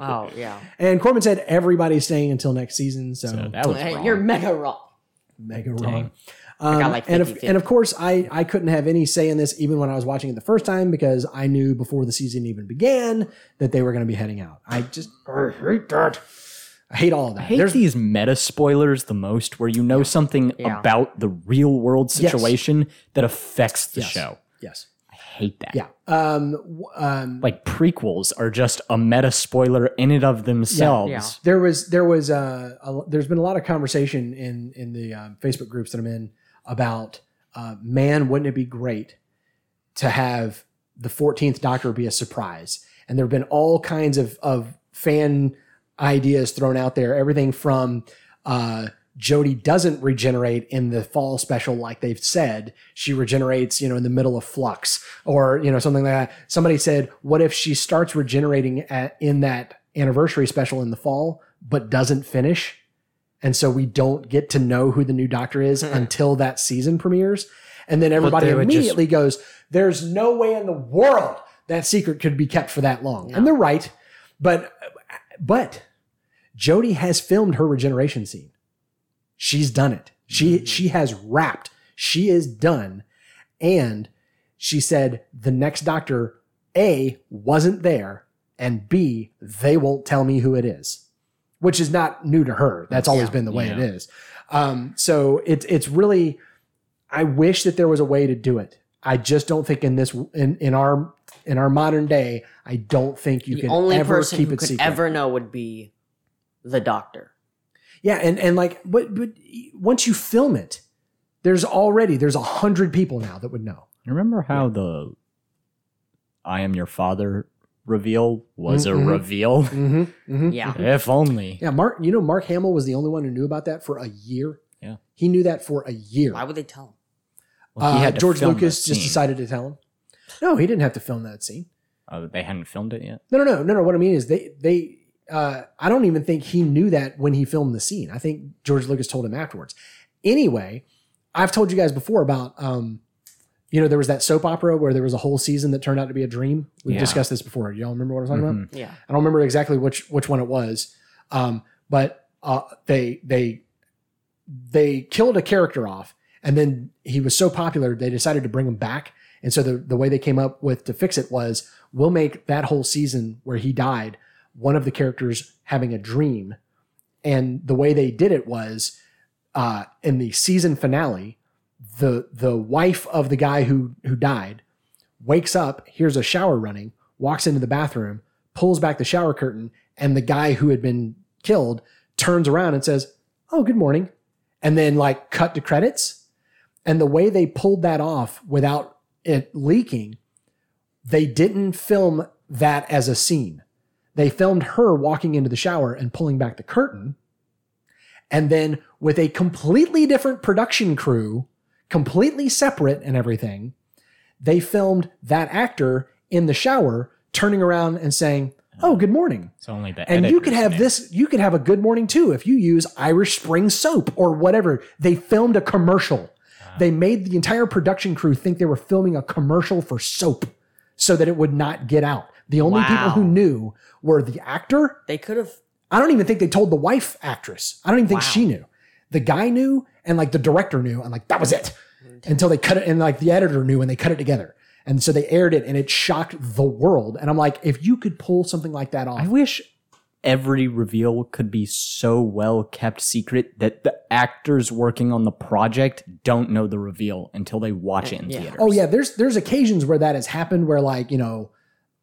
Oh yeah. and Corbin said everybody's staying until next season. So, So that was wrong. You're mega wrong. mega Dang. wrong. Um, got like and, of, 50-50. and of course, I, I couldn't have any say in this even when I was watching it the first time because I knew before the season even began that they were going to be heading out. I just I hate that. I hate all of that. I hate There's these meta spoilers the most, where you know something Yeah. about the real world Yes. situation that affects the Yes. show. yes, I hate that. yeah. Um, um, Like prequels are just a meta spoiler in and of themselves. Yeah. there was there was uh, a, there's been a lot of conversation in in the um, Facebook groups that I'm in about uh, man, wouldn't it be great to have the 14th Doctor be a surprise? And there have been all kinds of of fan ideas thrown out there. Everything from uh, Jodie doesn't regenerate in the fall special like they've said. She regenerates, you know, in the middle of flux or, you know, something like that. Somebody said, what if she starts regenerating at, in that anniversary special in the fall, but doesn't finish? And so we don't get to know who the new doctor is until that season premieres. And then everybody would just- immediately goes, there's no way in the world that secret could be kept for that long. And they're right. But, but Jodie has filmed her regeneration scene. She's done it. She mm-hmm. she has wrapped. She is done. And she said the next doctor A wasn't there and B they won't tell me who it is. Which is not new to her. That's always Yeah. been the way it Yeah. is. Um, so it's it's really I wish that there was a way to do it. I just don't think in this in in our in our modern day, I don't think you the can only ever person keep who it could secret. ever know would be the doctor. Yeah, and and like, but but once you film it, there's already there's a hundred people now that would know. Remember how the I am your father reveal was Mhm. a reveal? Mm-hmm. Mm-hmm. Yeah. if only. Yeah, Mark. You know, Mark Hamill was the only one who knew about that for a year. Yeah. he knew that for a year. Why would they tell him? Well, he Uh, had George Lucas just decided to tell him. No, he didn't have to film that scene. Oh, they hadn't filmed it yet. No, no, no, no, no. What I mean is they they. Uh, I don't even think he knew that when he filmed the scene. I think George Lucas told him afterwards. Anyway, I've told you guys before about um, you know, there was that soap opera where there was a whole season that turned out to be a dream. We've Yeah. discussed this before. Y'all remember what I'm talking about? Mhm. Yeah. I don't remember exactly which which one it was, um, but uh, they they they killed a character off, and then he was so popular they decided to bring him back. And so the the way they came up with to fix it was we'll make that whole season where he died one of the characters having a dream, and the way they did it was uh, in the season finale, the the wife of the guy who who died wakes up, hears a shower running, walks into the bathroom, pulls back the shower curtain, and the guy who had been killed turns around and says, "Oh, good morning," and then like cut to credits. And the way they pulled that off without it leaking, they didn't film that as a scene. They filmed her walking into the shower and pulling back the curtain. And then with a completely different production crew, completely separate and everything, they filmed that actor in the shower turning around and saying, "Oh, good morning." It's only the And you could have knew. this, you could have a good morning too if you use Irish Spring soap or whatever. They filmed a commercial. Ah. They made the entire production crew think they were filming a commercial for soap so that it would not get out. The only people who knew were the actor. They could have. I don't even think they told the wife actress. I don't even think Wow. she knew. The guy knew and like the director knew and like that was it. Until they cut it and like the editor knew and they cut it together. And so they aired it and it shocked the world. And I'm like, if you could pull something like that off, I wish every reveal could be so well kept secret that the actors working on the project don't know the reveal until they watch it in Yeah. theaters. Oh yeah, there's there's occasions where that has happened where like, you know,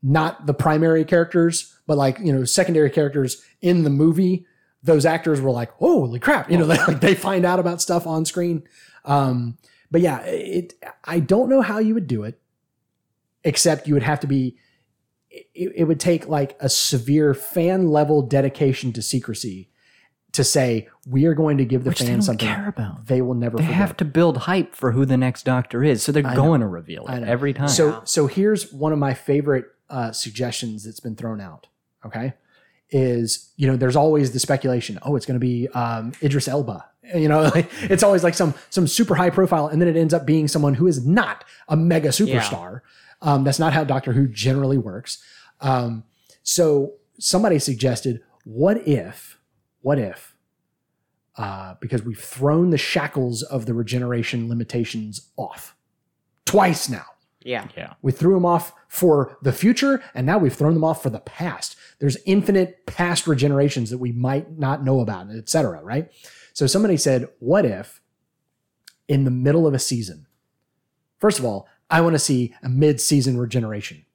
not the primary characters, but like, you know, secondary characters in the movie, those actors were like, "Holy crap." You know, they, like they find out about stuff on screen. Um but yeah, it I don't know how you would do it except you would have to be it, it would take like a severe fan level dedication to secrecy to say we are going to give the Which fans something care about. they will never They forget. have to build hype for who the next doctor is, so they're I know. going to reveal it every time. So so here's one of my favorite uh, suggestions that's been thrown out. Okay, is you know there's always the speculation. Oh, it's going to be um, Idris Elba. You know, like, it's always like some some super high profile, and then it ends up being someone who is not a mega superstar. Um, that's not how Doctor Who generally works. Um, so somebody suggested, what if, what if, uh, because we've thrown the shackles of the regeneration limitations off twice now. Yeah. yeah, We threw them off for the future, and now we've thrown them off for the past. There's infinite past regenerations that we might not know about, et cetera, right? So somebody said, what if in the middle of a season, first of all, I want to see a mid-season regeneration.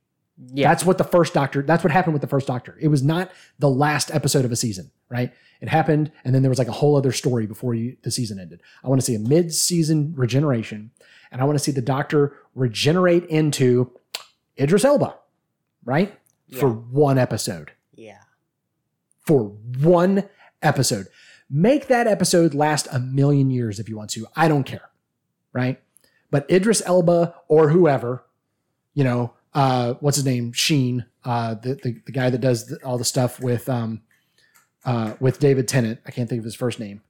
Yeah. That's what the first doctor, that's what happened with the first doctor. It was not the last episode of a season, right? It happened, and then there was like a whole other story before you, the season ended. I want to see a mid season regeneration, and I want to see the doctor regenerate into Idris Elba, right? For one episode. yeah. For one episode. Make that episode last a million years if you want to. I don't care, right? But Idris Elba or whoever, you know, uh, what's his name? Sheen, uh, the, the the guy that does the, all the stuff with um, uh, with David Tennant. I can't think of his first name.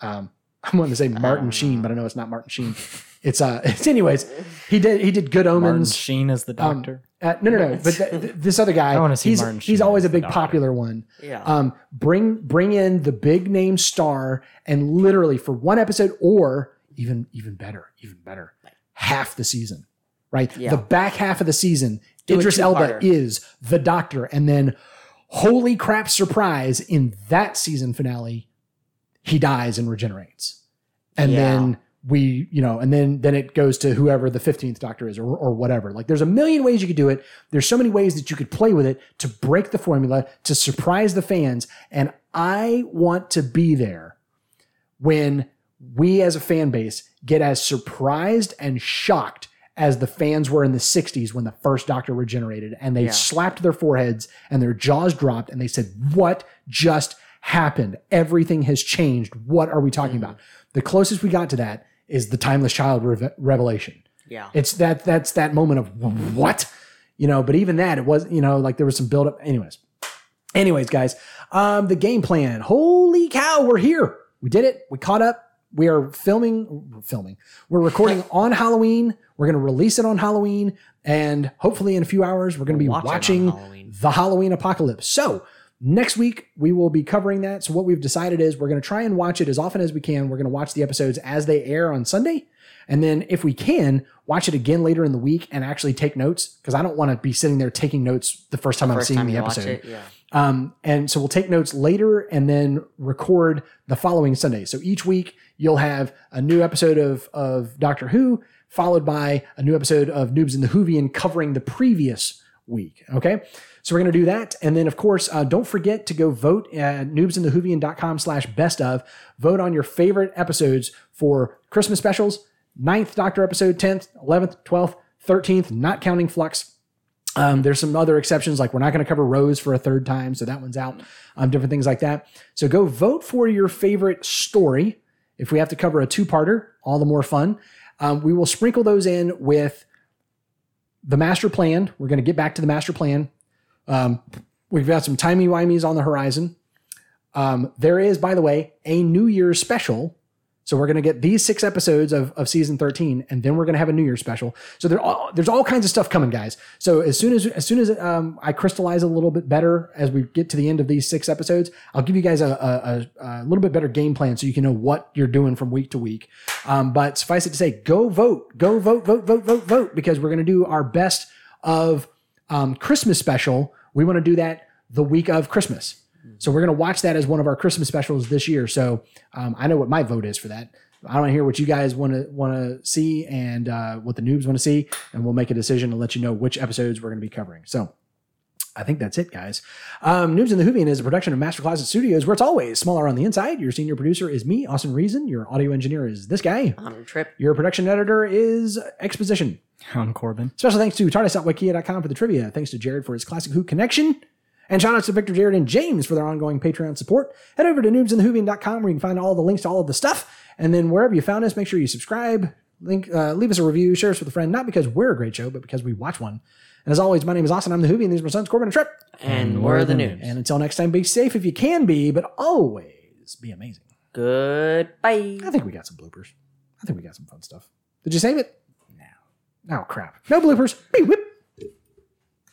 Um, I'm going to say Martin Sheen, but I know it's not Martin Sheen. It's uh, it's anyways. He did he did Good Martin Omens. Sheen as the Um, doctor. Uh, no, no, no. But th- th- this other guy, I wanna see he's, Martin he's always a big popular one. Yeah. Um, bring bring in the big name star and literally for one episode or even even better, even better, half the season, right? Yeah. The back half of the season, Do Idris Elba is the doctor, and then holy crap, surprise! In that season finale, he dies and regenerates, and Yeah. then we, you know, and then then it goes to whoever the 15th doctor is or, or whatever. Like there's a million ways you could do it. There's so many ways that you could play with it to break the formula, to surprise the fans. And I want to be there when we as a fan base get as surprised and shocked as the fans were in the 60s when the first Doctor regenerated and they Yeah. slapped their foreheads and their jaws dropped and they said, What just happened? Everything has changed. What are we talking about? The closest we got to that is the Timeless Child reve- revelation. Yeah. It's that that's that moment of what? You know, but even that, it was, you know, like there was some buildup. Anyways. Anyways, guys, um, the game plan. Holy cow, we're here. We did it. We caught up. We are filming, filming. We're recording on Halloween. We're going to release it on Halloween. And hopefully in a few hours, we're going to be Watch it on watching Halloween. the Halloween apocalypse. So next week, we will be covering that. So what we've decided is we're going to try and watch it as often as we can. We're going to watch the episodes as they air on Sunday. And then if we can, watch it again later in the week and actually take notes because I don't want to be sitting there taking notes the first time I'm First seeing time the you watch episode. it, yeah. Um, and so we'll take notes later and then record the following Sunday. So each week you'll have a new episode of, of Doctor Who, followed by a new episode of Noobs and the Whovian covering the previous week. Okay. So we're going to do that. And then of course, uh, don't forget to go vote at noobsandthewhovian.com slash best of. Vote on your favorite episodes for Christmas specials, 9th Doctor episode, 10th, 11th, 12th, 13th, not counting Flux. Um, there's some other exceptions, like we're not going to cover Rose for a third time, so that one's out. Um, different things like that. So go vote for your favorite story. If we have to cover a two-parter, all the more fun. Um, we will sprinkle those in with the master plan. We're going to get back to the master plan. Um, we've got some timey wimeys on the horizon. Um, there is, by the way, a New Year's special. So we're going to get these six episodes of, of season 13, and then we're going to have a New Year's special. So all, there's all kinds of stuff coming, guys. So as soon as as soon as um, I crystallize a little bit better as we get to the end of these six episodes, I'll give you guys a, a, a, a little bit better game plan so you can know what you're doing from week to week. Um, but suffice it to say, go vote, go vote, vote, vote, vote, vote, because we're going to do our best of um, Christmas special. We want to do that the week of Christmas. So we're going to watch that as one of our Christmas specials this year. So um, I know what my vote is for that. I want to hear what you guys want to want to see and uh, what the noobs want to see, and we'll make a decision to let you know which episodes we're going to be covering. So I think that's it, guys. Um, Noobs and the Whovian is a production of Master Closet Studios, where it's always smaller on the inside. Your senior producer is me, Austin Reason. Your audio engineer is this guy. On a trip. Your production editor is Exposition. I'm Corbin. Special thanks to TARDIS.wikia.com for the trivia. Thanks to Jared for his Classic Who connection. And shout outs to Victor, Jared, and James for their ongoing Patreon support. Head over to noobsandthewhovian.com where you can find all the links to all of the stuff. And then wherever you found us, make sure you subscribe, link, uh, leave us a review, share us with a friend, not because we're a great show, but because we watch one. And as always, my name is Austin. I'm the Whovian. These are my sons, Corbin and Trip. And we're the noobs. And until next time, be safe if you can be, but always be amazing. Goodbye. I think we got some bloopers. I think we got some fun stuff. Did you save it? No. Oh, crap. No bloopers. Beep, whip.